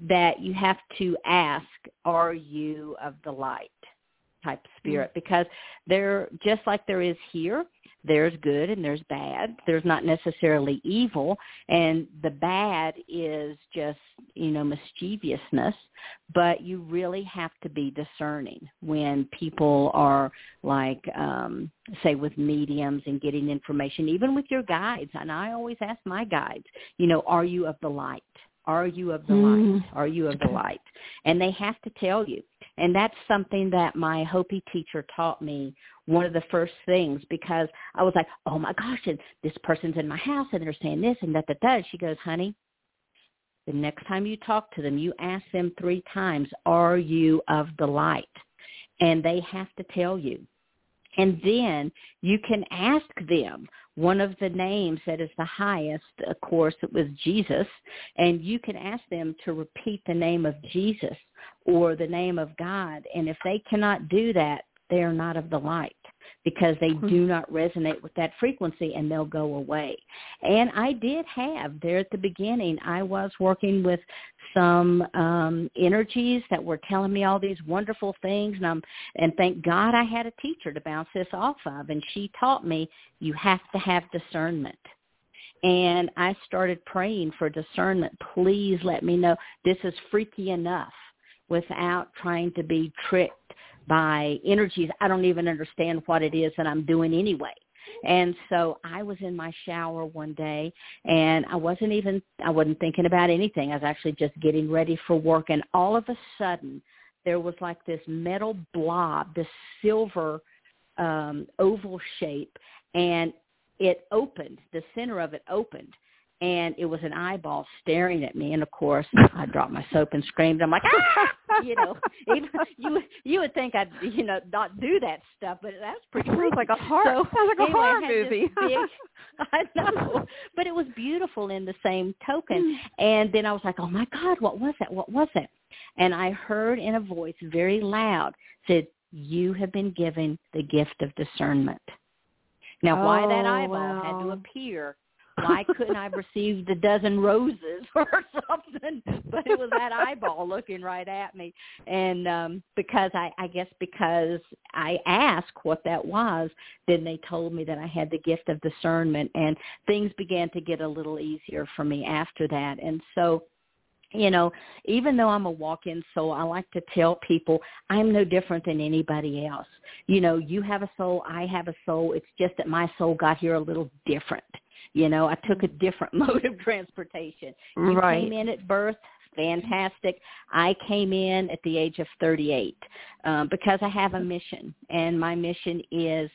[SPEAKER 3] that you have to ask, are you of the light? Type spirit mm-hmm. because they're just like there is here there's good and there's bad there's not necessarily evil and the bad is just you know mischievousness but you really have to be discerning when people are like um say with mediums and getting information even with your guides and i always ask my guides you know are you of the light are you of the mm. light? Are you of the light? And they have to tell you. And that's something that my Hopi teacher taught me one of the first things because I was like, oh my gosh, and this person's in my house and they're saying this and that, that, that. She goes, honey, the next time you talk to them, you ask them three times, are you of the light? And they have to tell you. And then you can ask them one of the names that is the highest, of course, it was Jesus, and you can ask them to repeat the name of Jesus or the name of God. And if they cannot do that, they are not of the light because they hmm. do not resonate with that frequency and they'll go away. And I did have there at the beginning, I was working with some um energies that were telling me all these wonderful things and I'm and thank God I had a teacher to bounce this off of and she taught me you have to have discernment. And I started praying for discernment. Please let me know this is freaky enough without trying to be tricked by energies I don't even understand what it is that I'm doing anyway. And so I was in my shower one day and I wasn't even I wasn't thinking about anything. I was actually just getting ready for work and all of a sudden there was like this metal blob, this silver um oval shape and it opened, the center of it opened and it was an eyeball staring at me and of course I dropped my soap and screamed. I'm like, ah! You know, even, you you would think I'd you know not do that stuff, but that's pretty
[SPEAKER 2] sounds like a horror so, sounds like a
[SPEAKER 3] anyway,
[SPEAKER 2] horror movie.
[SPEAKER 3] big, I know, but it was beautiful in the same token. Hmm. And then I was like, oh my God, what was that? What was it? And I heard in a voice very loud said, "You have been given the gift of discernment." Now,
[SPEAKER 2] oh,
[SPEAKER 3] why that oh, eyeball
[SPEAKER 2] wow.
[SPEAKER 3] had to appear why couldn't I have received a dozen roses or something? But it was that eyeball looking right at me, and um because I, I guess because I asked what that was, then they told me that I had the gift of discernment, and things began to get a little easier for me after that. And so you know, even though I'm a walk-in soul, I like to tell people I'm no different than anybody else. You know, you have a soul, I have a soul. It's just that my soul got here a little different. You know, I took a different mode of transportation. You
[SPEAKER 2] right.
[SPEAKER 3] came in at birth, fantastic. I came in at the age of 38 um, because I have a mission, and my mission is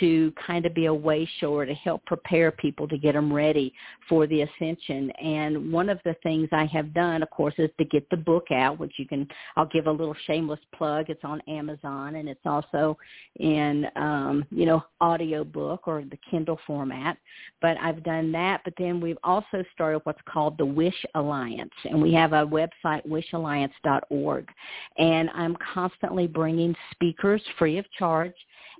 [SPEAKER 3] to kind of be a way shower to help prepare people to get them ready for the ascension. And one of the things I have done, of course, is to get the book out, which you can. I'll give a little shameless plug. It's on Amazon, and it's also in um, you know audio book or the Kindle format. But I've done that. But then we've also started what's called the Wish Alliance, and we have a website wishalliance.org, and I'm constantly bringing speakers free of charge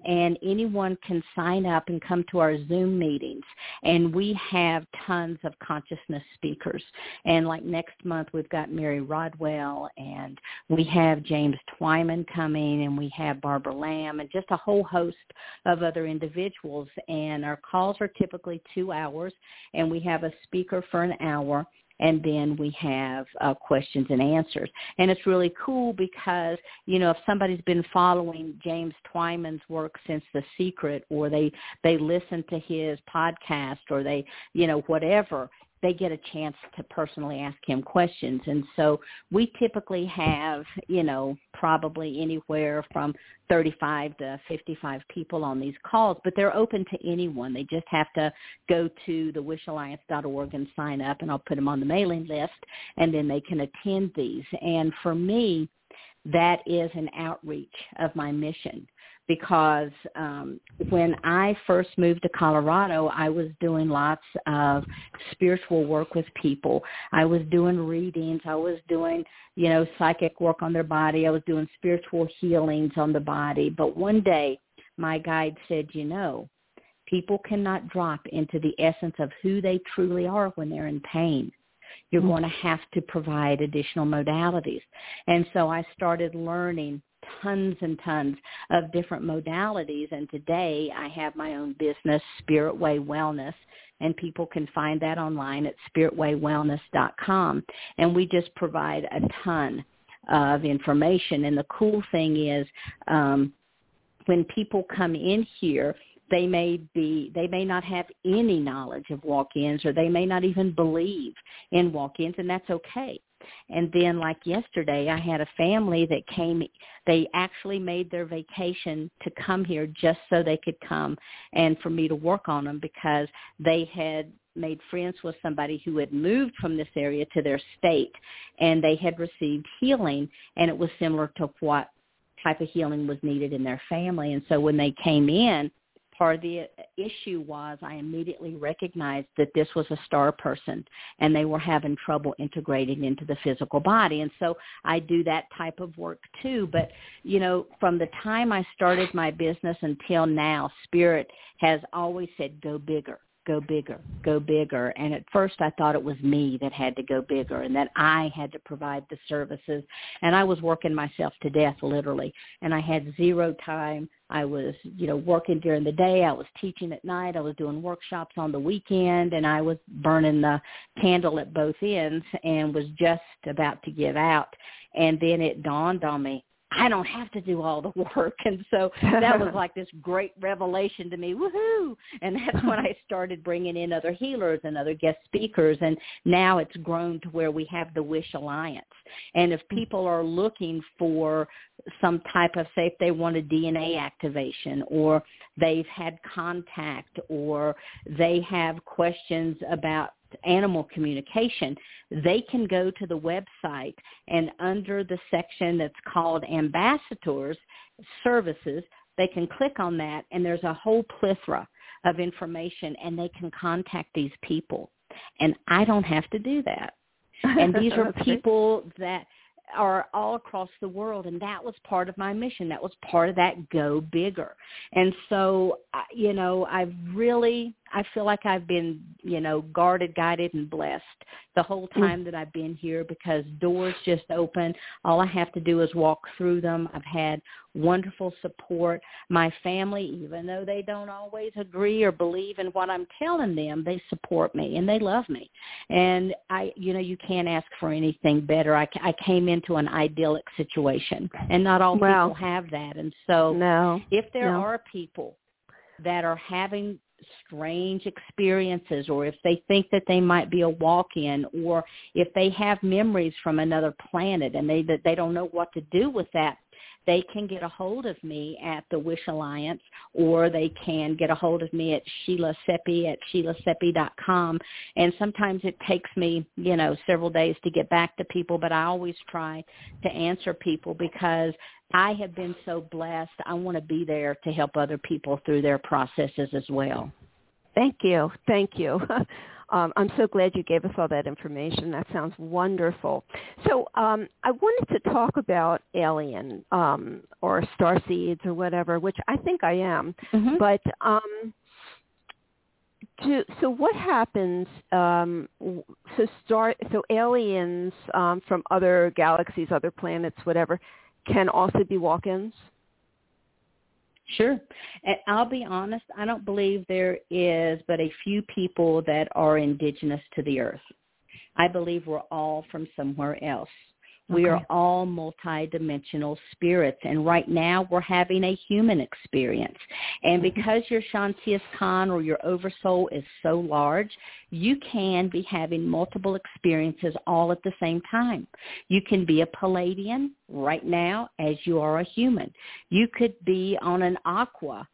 [SPEAKER 3] and anyone can sign up and come to our Zoom meetings. And we have tons of consciousness speakers. And like next month, we've got Mary Rodwell, and we have James Twyman coming, and we have Barbara Lamb, and just a whole host of other individuals. And our calls are typically two hours, and we have a speaker for an hour and then we have uh, questions and answers. And it's really cool because, you know, if somebody's been following James Twyman's work since The Secret or they, they listen to his podcast or they, you know, whatever, they get a chance to personally ask him questions. And so we typically have, you know, probably anywhere from 35 to 55 people on these calls, but they're open to anyone. They just have to go to the wishalliance.org and sign up, and I'll put them on the mailing list, and then they can attend these. And for me, that is an outreach of my mission because um, when I first moved to Colorado, I was doing lots of spiritual work with people. I was doing readings. I was doing, you know, psychic work on their body. I was doing spiritual healings on the body. But one day, my guide said, you know, people cannot drop into the essence of who they truly are when they're in pain you're mm-hmm. going to have to provide additional modalities. And so I started learning tons and tons of different modalities. And today I have my own business, Spirit Way Wellness, and people can find that online at spiritwaywellness.com. And we just provide a ton of information. And the cool thing is um, when people come in here, they may be they may not have any knowledge of walk-ins or they may not even believe in walk-ins and that's okay and then like yesterday, I had a family that came, they actually made their vacation to come here just so they could come and for me to work on them because they had made friends with somebody who had moved from this area to their state and they had received healing and it was similar to what type of healing was needed in their family. And so when they came in, part of the issue was I immediately recognized that this was a star person and they were having trouble integrating into the physical body. And so I do that type of work too. But, you know, from the time I started my business until now, Spirit has always said, go bigger go bigger, go bigger. And at first I thought it was me that had to go bigger and that I had to provide the services. And I was working myself to death literally. And I had zero time. I was, you know, working during the day. I was teaching at night. I was doing workshops on the weekend and I was burning the candle at both ends and was just about to give out. And then it dawned on me, I don't have to do all the work. And so that was like this great revelation to me. Woohoo! And that's when I started bringing in other healers and other guest speakers. And now it's grown to where we have the Wish Alliance. And if mm. people are looking for some type of, say, if they want a DNA activation or they've had contact or they have questions about animal communication, they can go to the website and under the section that's called ambassadors services, they can click on that and there's a whole plethora of information and they can contact these people. And I don't have to do that. And these are people that are all across the world and that was part of my mission that was part of that go bigger and so you know i've really i feel like i've been you know guarded guided and blessed the whole mm. time that i've been here because doors just open. All i have to do is walk through them. I've had wonderful support. My family even though they don't always agree or believe in what i'm telling them they support me and they love me. And i you know you can't ask for anything better. I, I came into an idyllic situation and not all people have that. And so
[SPEAKER 2] no,
[SPEAKER 3] if there
[SPEAKER 2] no.
[SPEAKER 3] are people that are having strange experiences or if they think that they might be a walk-in or if they have memories from another planet and they that they don't know what to do with that they can get a hold of me at the Wish Alliance or they can get a hold of me at Sheila Seppi at SheilaSeppi.com. And sometimes it takes me, you know, several days to get back to people, but I always try to answer people because I have been so blessed. I want to be there to help other people through their processes as well.
[SPEAKER 2] Thank you. Thank you. Um, I'm so glad you gave us all that information. That sounds wonderful. So um, I wanted to talk about alien um, or star seeds or whatever, which I think I am.
[SPEAKER 3] Mm-hmm.
[SPEAKER 2] But um, to, so what happens? Um, so star so aliens um, from other galaxies, other planets, whatever, can also be walk-ins.
[SPEAKER 3] Sure. And I'll be honest, I don't believe there is but a few people that are indigenous to the earth. I believe we're all from somewhere else. We are all multidimensional spirits, and right now we're having a human experience. And mm-hmm. because your Shantias Khan or your Oversoul is so large, you can be having multiple experiences all at the same time. You can be a Pleiadian right now as you are a human. You could be on an aqua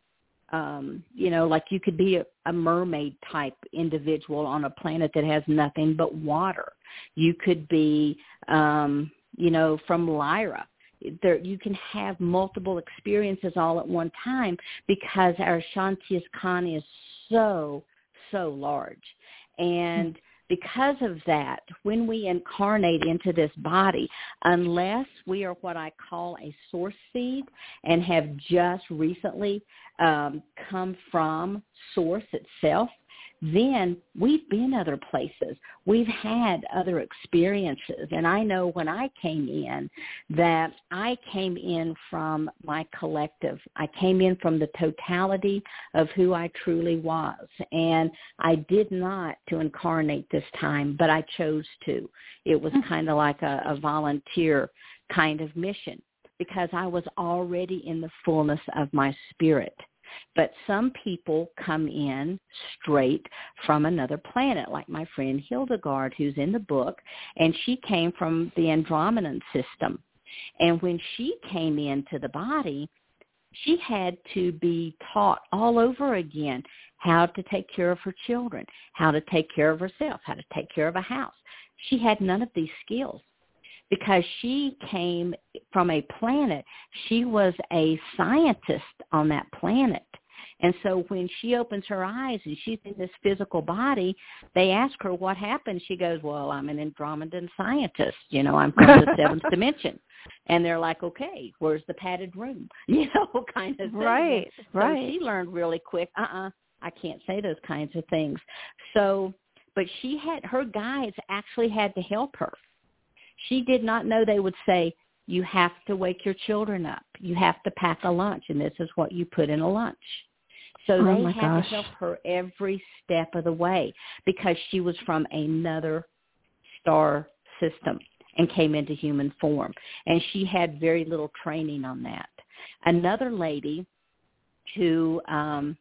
[SPEAKER 3] um, you know, like you could be a, a mermaid type individual on a planet that has nothing but water. You could be um you know, from Lyra. There, you can have multiple experiences all at one time because our Shantias Khan is so, so large. And because of that, when we incarnate into this body, unless we are what I call a source seed and have just recently um, come from source itself, then we've been other places. We've had other experiences. And I know when I came in that I came in from my collective. I came in from the totality of who I truly was. And I did not to incarnate this time, but I chose to. It was mm-hmm. kind of like a, a volunteer kind of mission because I was already in the fullness of my spirit. But some people come in straight from another planet, like my friend Hildegard, who's in the book, and she came from the Andromedan system. And when she came into the body, she had to be taught all over again how to take care of her children, how to take care of herself, how to take care of a house. She had none of these skills because she came from a planet. She was a scientist on that planet. And so when she opens her eyes and she's in this physical body, they ask her what happened. She goes, well, I'm an Andromedan scientist. You know, I'm from the seventh dimension. And they're like, okay, where's the padded room? You know, kind of thing.
[SPEAKER 2] Right,
[SPEAKER 3] so
[SPEAKER 2] right.
[SPEAKER 3] she learned really quick, uh-uh, I can't say those kinds of things. So, but she had, her guides actually had to help her she did not know they would say, you have to wake your children up. You have to pack a lunch, and this is what you put in a lunch. So
[SPEAKER 2] oh
[SPEAKER 3] they had
[SPEAKER 2] gosh.
[SPEAKER 3] to help her every step of the way because she was from another star system and came into human form. And she had very little training on that. Another lady who um,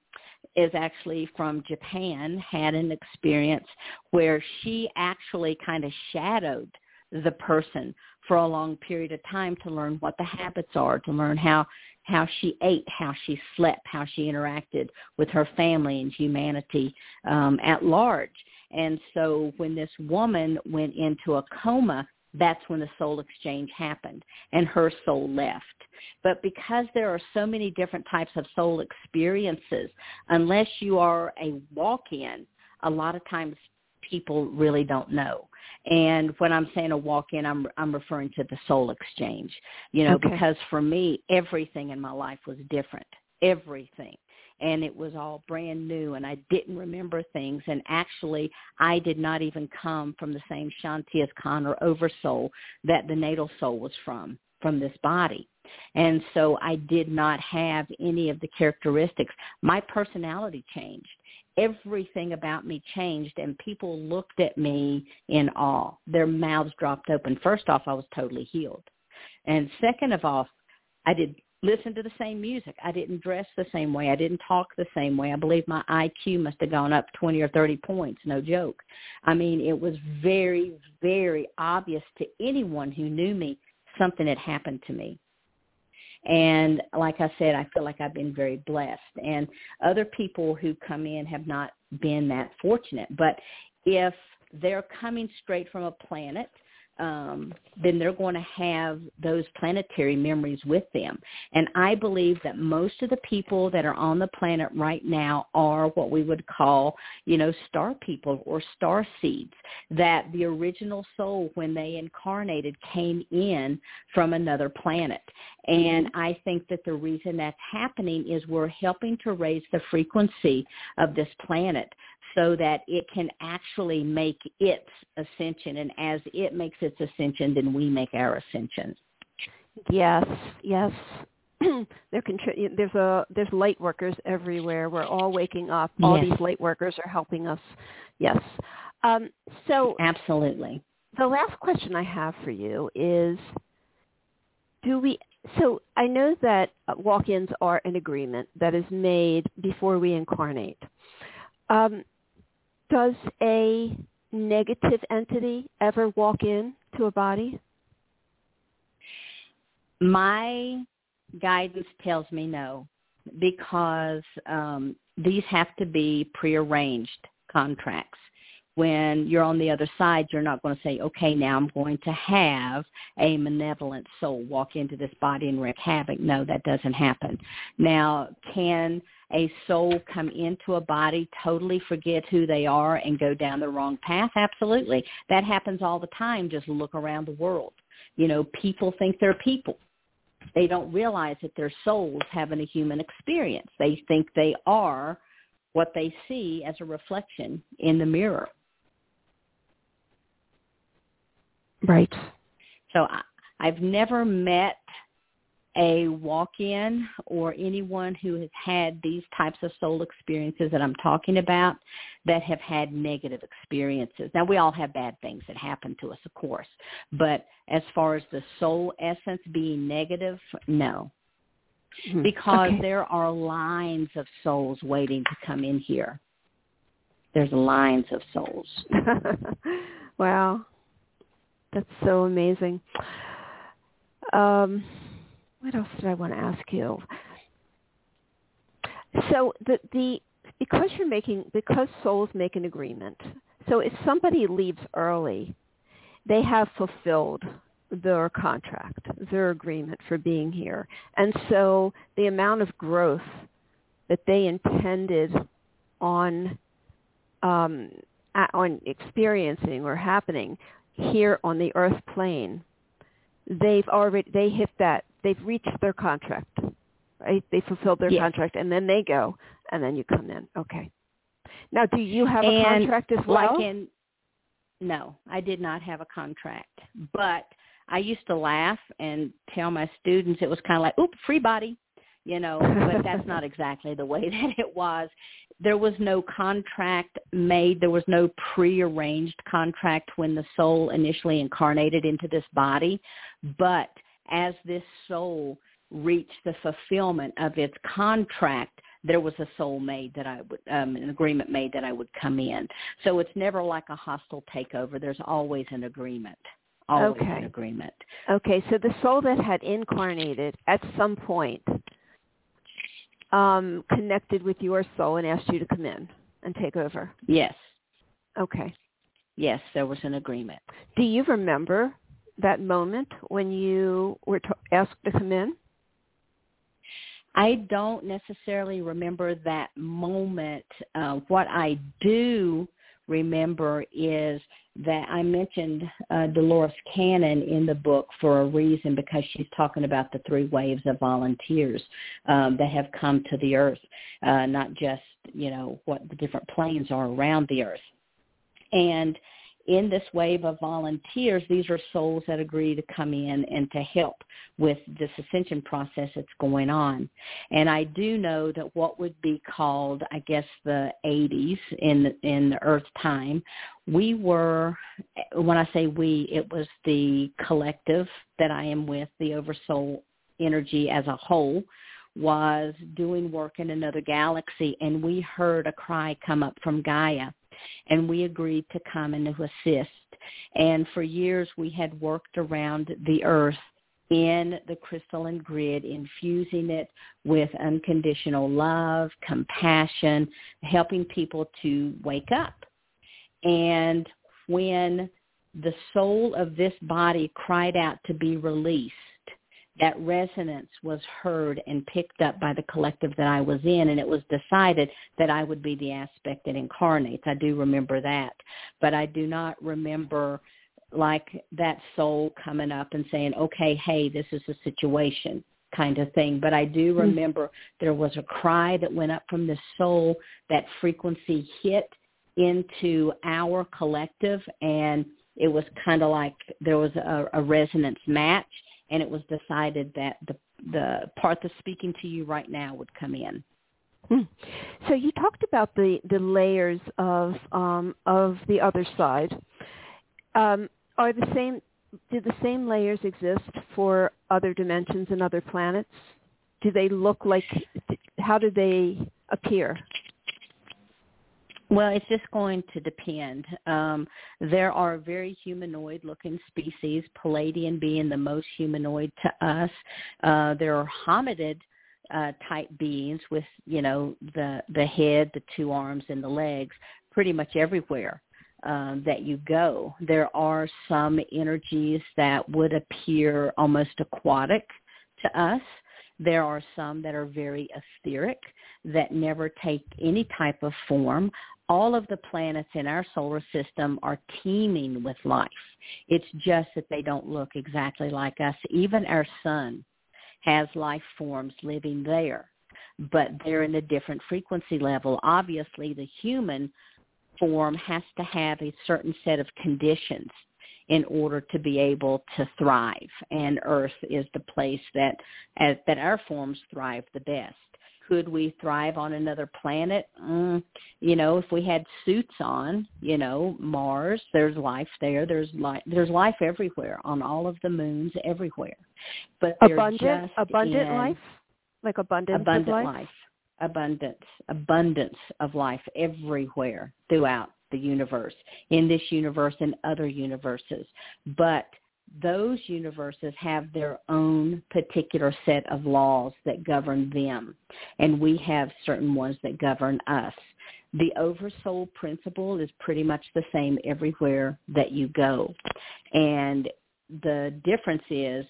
[SPEAKER 3] is actually from Japan had an experience where she actually kind of shadowed – the person for a long period of time to learn what the habits are, to learn how how she ate, how she slept, how she interacted with her family and humanity um, at large. And so when this woman went into a coma, that's when the soul exchange happened and her soul left. But because there are so many different types of soul experiences, unless you are a walk-in, a lot of times people really don't know. And when I'm saying a walk-in, I'm I'm referring to the soul exchange. You know,
[SPEAKER 2] Okay.
[SPEAKER 3] because for me, everything in my life was different. Everything. And it was all brand new and I didn't remember things and actually I did not even come from the same Shanti as Khan or oversoul that the natal soul was from, from this body. And so I did not have any of the characteristics. My personality changed everything about me changed and people looked at me in awe. Their mouths dropped open. First off, I was totally healed. And second of all, I did listen to the same music. I didn't dress the same way. I didn't talk the same way. I believe my IQ must have gone up 20 or 30 points, no joke. I mean, it was very, very obvious to anyone who knew me something had happened to me. And like I said, I feel like I've been very blessed. And other people who come in have not been that fortunate. But if they're coming straight from a planet, um, then they're going to have those planetary memories with them. And I believe that most of the people that are on the planet right now are what we would call, you know, star people or star seeds, that the original soul, when they incarnated, came in from another planet. And I think that the reason that's happening is we're helping to raise the frequency of this planet so that it can actually make its ascension. And as it makes its ascension, then we make our ascension.
[SPEAKER 2] Yes, yes. there contri- there's a there's light workers everywhere. We're all waking up. All
[SPEAKER 3] Yes.
[SPEAKER 2] these light workers are helping us. Yes. Um, so
[SPEAKER 3] Absolutely.
[SPEAKER 2] the last question I have for you is do we so I know that walk-ins are an agreement that is made before we incarnate. Um, does a negative entity ever walk in to a body?
[SPEAKER 3] My guidance tells me no because um, these have to be prearranged contracts. When you're on the other side, you're not going to say, okay, now I'm going to have a malevolent soul walk into this body and wreak havoc. No, that doesn't happen. Now, can a soul come into a body, totally forget who they are and go down the wrong path? Absolutely. That happens all the time. Just look around the world. You know, people think they're people they don't realize that their souls having a human experience. They think they are what they see as a reflection in the mirror.
[SPEAKER 2] Right.
[SPEAKER 3] So I, I've never met a walk-in or anyone who has had these types of soul experiences that I'm talking about that have had negative experiences. Now we all have bad things that happen to us, of course, but as far as the soul essence being negative, no.
[SPEAKER 2] Mhm.
[SPEAKER 3] Because
[SPEAKER 2] Okay.
[SPEAKER 3] there are lines of souls waiting to come in here. There's lines of souls.
[SPEAKER 2] wow. That's so amazing. Um, what else did I want to ask you? So the the because you're making because souls make an agreement. So if somebody leaves early, they have fulfilled their contract, their agreement for being here. And so the amount of growth that they intended on um, on experiencing or happening here on the earth plane, they've already they hit that they've reached their contract, right? They fulfilled their
[SPEAKER 3] Yes.
[SPEAKER 2] contract, and then they go, and then you come in. Okay. Now, do you have a contract as well?
[SPEAKER 3] Like in, no, I did not have a contract, but I used to laugh and tell my students it was kind of like, oop, free body, you know, but that's not exactly the way that it was. There was no contract made. There was no prearranged contract when the soul initially incarnated into this body. But as this soul reached the fulfillment of its contract, there was a soul made that I would, um, an agreement made that I would come in. So it's never like a hostile takeover. There's always an agreement. Always
[SPEAKER 2] Okay.
[SPEAKER 3] an agreement.
[SPEAKER 2] Okay, so the soul that had incarnated at some point um, connected with your soul and asked you to come in and take over.
[SPEAKER 3] Yes.
[SPEAKER 2] Okay.
[SPEAKER 3] Yes, there was an agreement.
[SPEAKER 2] Do you remember that moment when you were asked to come in?
[SPEAKER 3] I don't necessarily remember that moment. Uh, what I do remember is that I mentioned uh, Dolores Cannon in the book for a reason because she's talking about the three waves of volunteers um, that have come to the earth, uh, not just you know what the different planes are around the earth, and in this wave of volunteers, these are souls that agree to come in and to help with this ascension process that's going on. And I do know that what would be called, I guess, the 80s in in the Earth time, we were, when I say we, it was the collective that I am with, the Oversoul energy as a whole, was doing work in another galaxy and we heard a cry come up from Gaia and we agreed to come and to assist. And for years we had worked around the earth in the crystalline grid, infusing it with unconditional love, compassion, helping people to wake up. And when the soul of this body cried out to be released, that resonance was heard and picked up by the collective that I was in, and it was decided that I would be the aspect that incarnates. I do remember that, but I do not remember like that soul coming up and saying, okay, hey, this is a situation kind of thing. But I do hmm. remember mm-hmm. there was a cry that went up from the soul, that frequency hit into our collective, and it was kind of like there was a, a resonance match and it was decided that the the part that's speaking to you right now would come in.
[SPEAKER 2] Hmm. So you talked about the the layers of um, of the other side. Um, are the same? Do the same layers exist for other dimensions and other planets? Do they look like? How do they appear?
[SPEAKER 3] Well, it's just going to depend. Um, there are very humanoid-looking species, Pleiadian being the most humanoid to us. Uh, there are hominid uh, type beings with, you know, the the head, the two arms, and the legs, pretty much everywhere. Um, that you go. There are some energies that would appear almost aquatic to us. There are some that are very etheric that never take any type of form all of the planets in our solar system are teeming with life. It's just that they don't look exactly like us. Even our sun has life forms living there, but they're in a different frequency level. Obviously, the human form has to have a certain set of conditions in order to be able to thrive. And Earth is the place that, as, that our forms thrive the best could we thrive on another planet? Mm, you know, if we had suits on, you know, Mars, there's life there. There's life. There's life everywhere on all of the moons, everywhere. But
[SPEAKER 2] abundant, abundant life, like abundance
[SPEAKER 3] abundant
[SPEAKER 2] life?
[SPEAKER 3] Abundant life, abundance, abundance of life everywhere throughout the universe, in this universe and other universes. But those universes have their own particular set of laws that govern them, and we have certain ones that govern us. The oversoul principle is pretty much the same everywhere that you go. And the difference is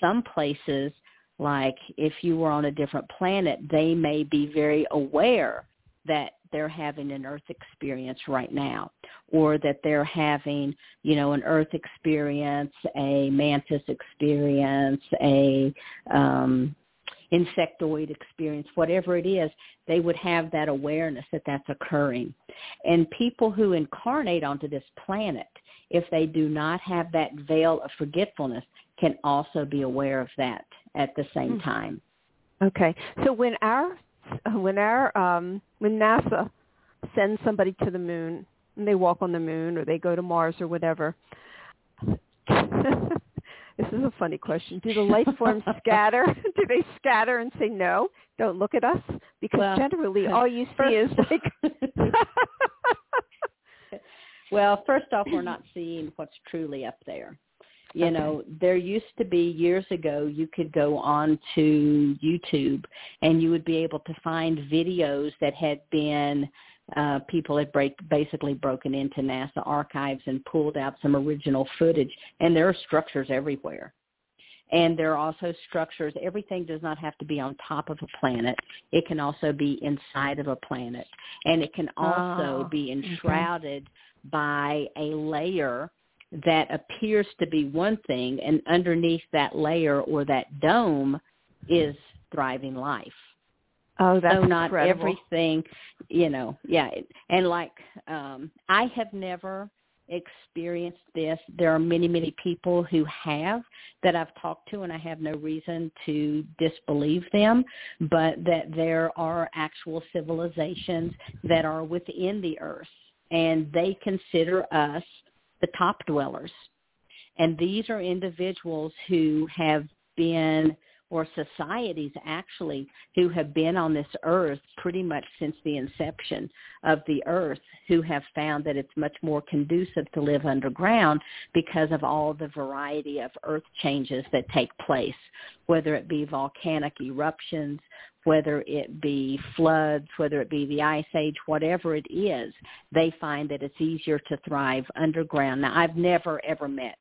[SPEAKER 3] some places, like if you were on a different planet, they may be very aware that they're having an earth experience right now or that they're having you know an earth experience a mantis experience a um insectoid experience whatever it is they would have that awareness that that's occurring. And people who incarnate onto this planet if they do not have that veil of forgetfulness can also be aware of that at the same mm-hmm. time.
[SPEAKER 2] Okay. So when our when our um, when NASA sends somebody to the moon and they walk on the moon or they go to Mars or whatever. this is a funny question. Do the life forms scatter? Do they scatter and say no? Don't look at us because well, generally all you see is like.
[SPEAKER 3] well, first off, we're not seeing what's truly up there. You okay. know, there used to be years ago you could go on to YouTube and you would be able to find videos that had been uh, people had break, basically broken into NASA archives and pulled out some original footage, and there are structures everywhere. And there are also structures. Everything does not have to be on top of a planet. It can also be inside of a planet. And it can also
[SPEAKER 2] Oh,
[SPEAKER 3] be enshrouded by a layer that appears to be one thing and underneath that layer or that dome is thriving life
[SPEAKER 2] Oh, that's
[SPEAKER 3] so not
[SPEAKER 2] incredible.
[SPEAKER 3] everything you know yeah and like um i have never experienced this there are many many people who have that i've talked to and i have no reason to disbelieve them but that there are actual civilizations that are within the earth and they consider us the top dwellers. And these are individuals who have been or societies actually who have been on this earth pretty much since the inception of the earth who have found that it's much more conducive to live underground because of all the variety of earth changes that take place, whether it be volcanic eruptions, whether it be floods, whether it be the ice age, whatever it is, they find that it's easier to thrive underground. Now, I've never ever met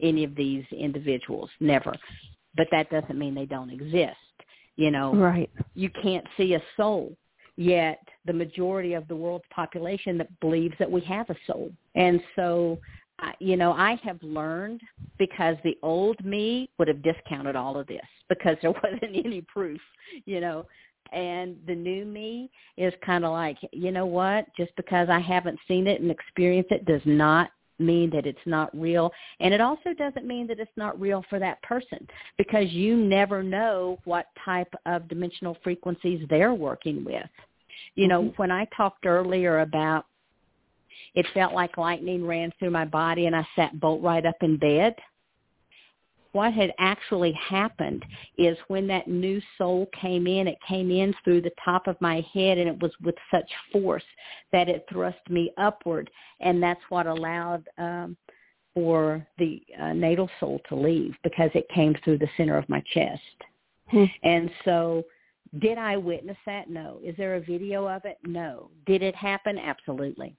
[SPEAKER 3] any of these individuals, never but that doesn't mean they don't exist. You know,
[SPEAKER 2] Right.
[SPEAKER 3] you can't see a soul, yet the majority of the world's population that believes that we have a soul. And so, you know, I have learned because the old me would have discounted all of this because there wasn't any proof, you know. And the new me is kind of like, you know what? Just because I haven't seen it and experienced it does not mean that it's not real. And it also doesn't mean that it's not real for that person because you never know what type of dimensional frequencies they're working with. You know,
[SPEAKER 2] Mhm.
[SPEAKER 3] when I talked earlier about it felt like lightning ran through my body and I sat bolt right up in bed. What had actually happened is when that new soul came in, it came in through the top of my head and it was with such force that it thrust me upward and that's what allowed um for the uh, natal soul to leave because it came through the center of my chest.
[SPEAKER 2] Hmm.
[SPEAKER 3] And so did I witness that? No. Is there a video of it? No. Did it happen? Absolutely.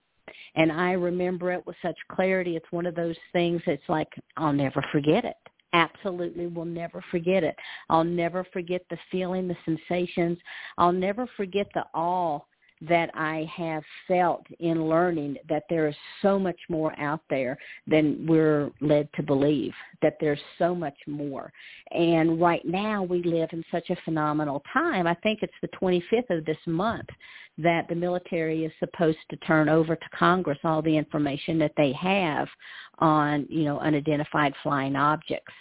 [SPEAKER 3] And I remember it with such clarity. It's one of those things that's like, I'll never forget it. Absolutely will never forget it. I'll never forget the feeling, the sensations. I'll never forget the awe that I have felt in learning that there is so much more out there than we're led to believe, that there's so much more. And right now we live in such a phenomenal time. I think it's the 25th of this month that the military is supposed to turn over to Congress all the information that they have on, you know, unidentified flying objects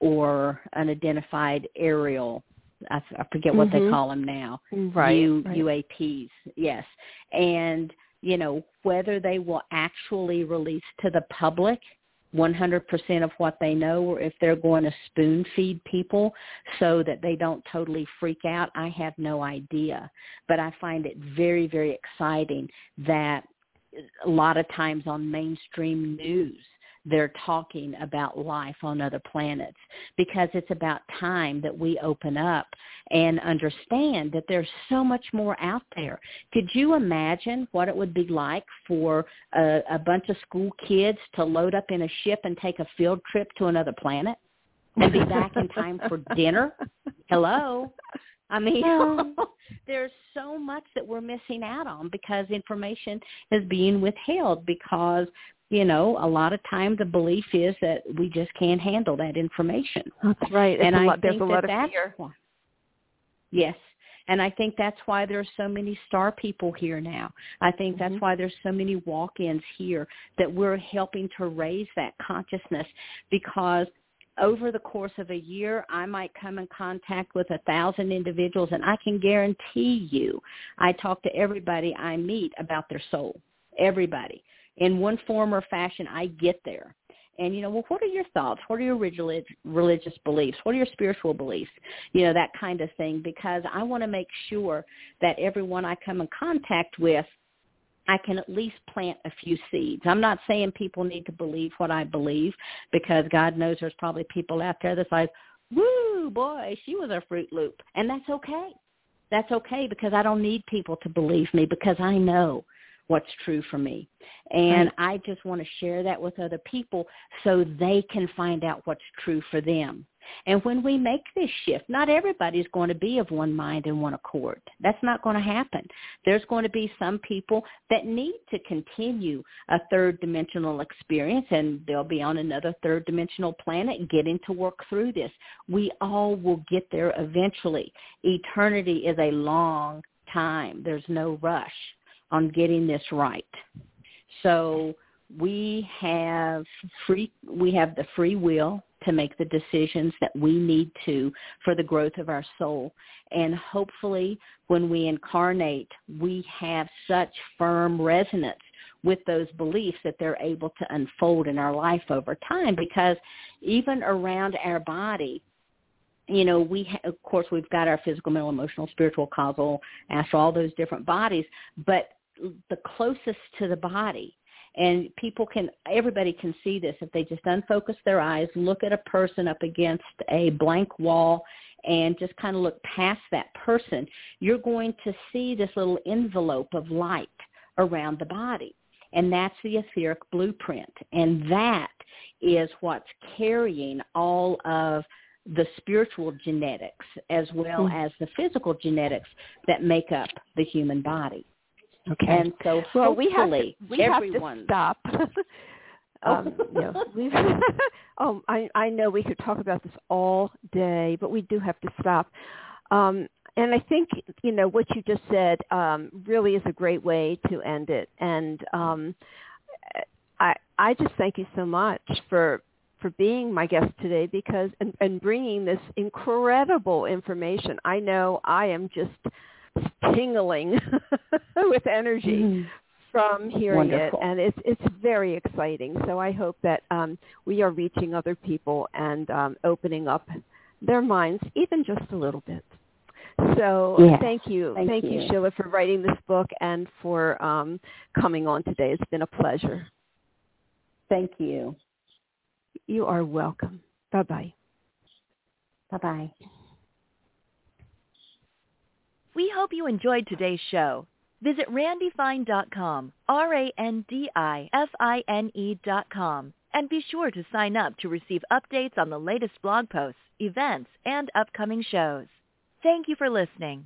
[SPEAKER 3] or unidentified aerial I, I forget what they
[SPEAKER 2] Mhm.
[SPEAKER 3] call them now.
[SPEAKER 2] Right.
[SPEAKER 3] U,
[SPEAKER 2] right.
[SPEAKER 3] UAPs, yes. And, you know, whether they will actually release to the public 100% of what they know or if they're going to spoon feed people so that they don't totally freak out, I have no idea. But I find it very, very exciting that a lot of times on mainstream news, they're talking about life on other planets because it's about time that we open up and understand that there's so much more out there. Could you imagine what it would be like for a, a bunch of school kids to load up in a ship and take a field trip to another planet and be back in time for dinner? Hello? I mean, there's so much that we're missing out on because information is being withheld because you know, a lot of time the belief is that we just can't handle that information.
[SPEAKER 2] That's right. It's
[SPEAKER 3] and
[SPEAKER 2] a
[SPEAKER 3] I
[SPEAKER 2] lot, there's
[SPEAKER 3] think
[SPEAKER 2] a
[SPEAKER 3] that
[SPEAKER 2] of
[SPEAKER 3] that's
[SPEAKER 2] fear.
[SPEAKER 3] why. Yes. And I think that's why there's so many star people here now. I think that's
[SPEAKER 2] Mhm.
[SPEAKER 3] why there's so many walk-ins here that we're helping to raise that consciousness because over the course of a year, I might come in contact with a thousand individuals and I can guarantee you I talk to everybody I meet about their soul. Everybody. In one form or fashion, I get there. And, you know, well, what are your thoughts? What are your relig- religious beliefs? What are your spiritual beliefs? You know, that kind of thing, because I want to make sure that everyone I come in contact with, I can at least plant a few seeds. I'm not saying people need to believe what I believe, because God knows there's probably people out there that's like, woo, boy, she was a Fruit Loop. And that's okay. That's okay because I don't need people to believe me because I know what's true for me. And I just want to share that with other people so they can find out what's true for them. And when we make this shift, not everybody's going to be of one mind and one accord. That's not going to happen. There's going to be some people that need to continue a third dimensional experience and they'll be on another third dimensional planet getting to work through this. We all will get there eventually. Eternity is a long time. There's no rush on getting this right. So we have free we have the free will to make the decisions that we need to for the growth of our soul. And hopefully when we incarnate, we have such firm resonance with those beliefs that they're able to unfold in our life over time because even around our body, you know, we ha- of course we've got our physical, mental, emotional, spiritual, causal, astral, all those different bodies, but the closest to the body and people can everybody can see this if they just unfocus their eyes look at a person up against a blank wall and just kind of look past that person you're going to see this little envelope of light around the body and that's the etheric blueprint and that is what's carrying all of the spiritual genetics as well mm-hmm. as the physical genetics that make up the human body
[SPEAKER 2] Okay.
[SPEAKER 3] And so
[SPEAKER 2] well, we have to, we
[SPEAKER 3] everyone...
[SPEAKER 2] have to stop. um, you know, we've, oh, I, I know we could talk about this all day, but we do have to stop. Um, and I think you know what you just said um, really is a great way to end it. And um, I I just thank you so much for for being my guest today because and, and bringing this incredible information. I know I am just tingling with energy mm. from hearing
[SPEAKER 3] Wonderful.
[SPEAKER 2] it, and it's it's very exciting. So I hope that um, we are reaching other people and um, opening up their minds even just a little bit. So
[SPEAKER 3] yes.
[SPEAKER 2] thank you,
[SPEAKER 3] thank,
[SPEAKER 2] thank
[SPEAKER 3] you.
[SPEAKER 2] you, Sheila, for writing this book and for um, coming on today. It's been a pleasure.
[SPEAKER 3] Thank you.
[SPEAKER 2] You are welcome. Bye bye.
[SPEAKER 3] Bye bye.
[SPEAKER 1] We hope you enjoyed today's show. Visit randifine.com, R-A-N-D-I-F-I-N-E dot com, and be sure to sign up to receive updates on the latest blog posts, events, and upcoming shows. Thank you for listening.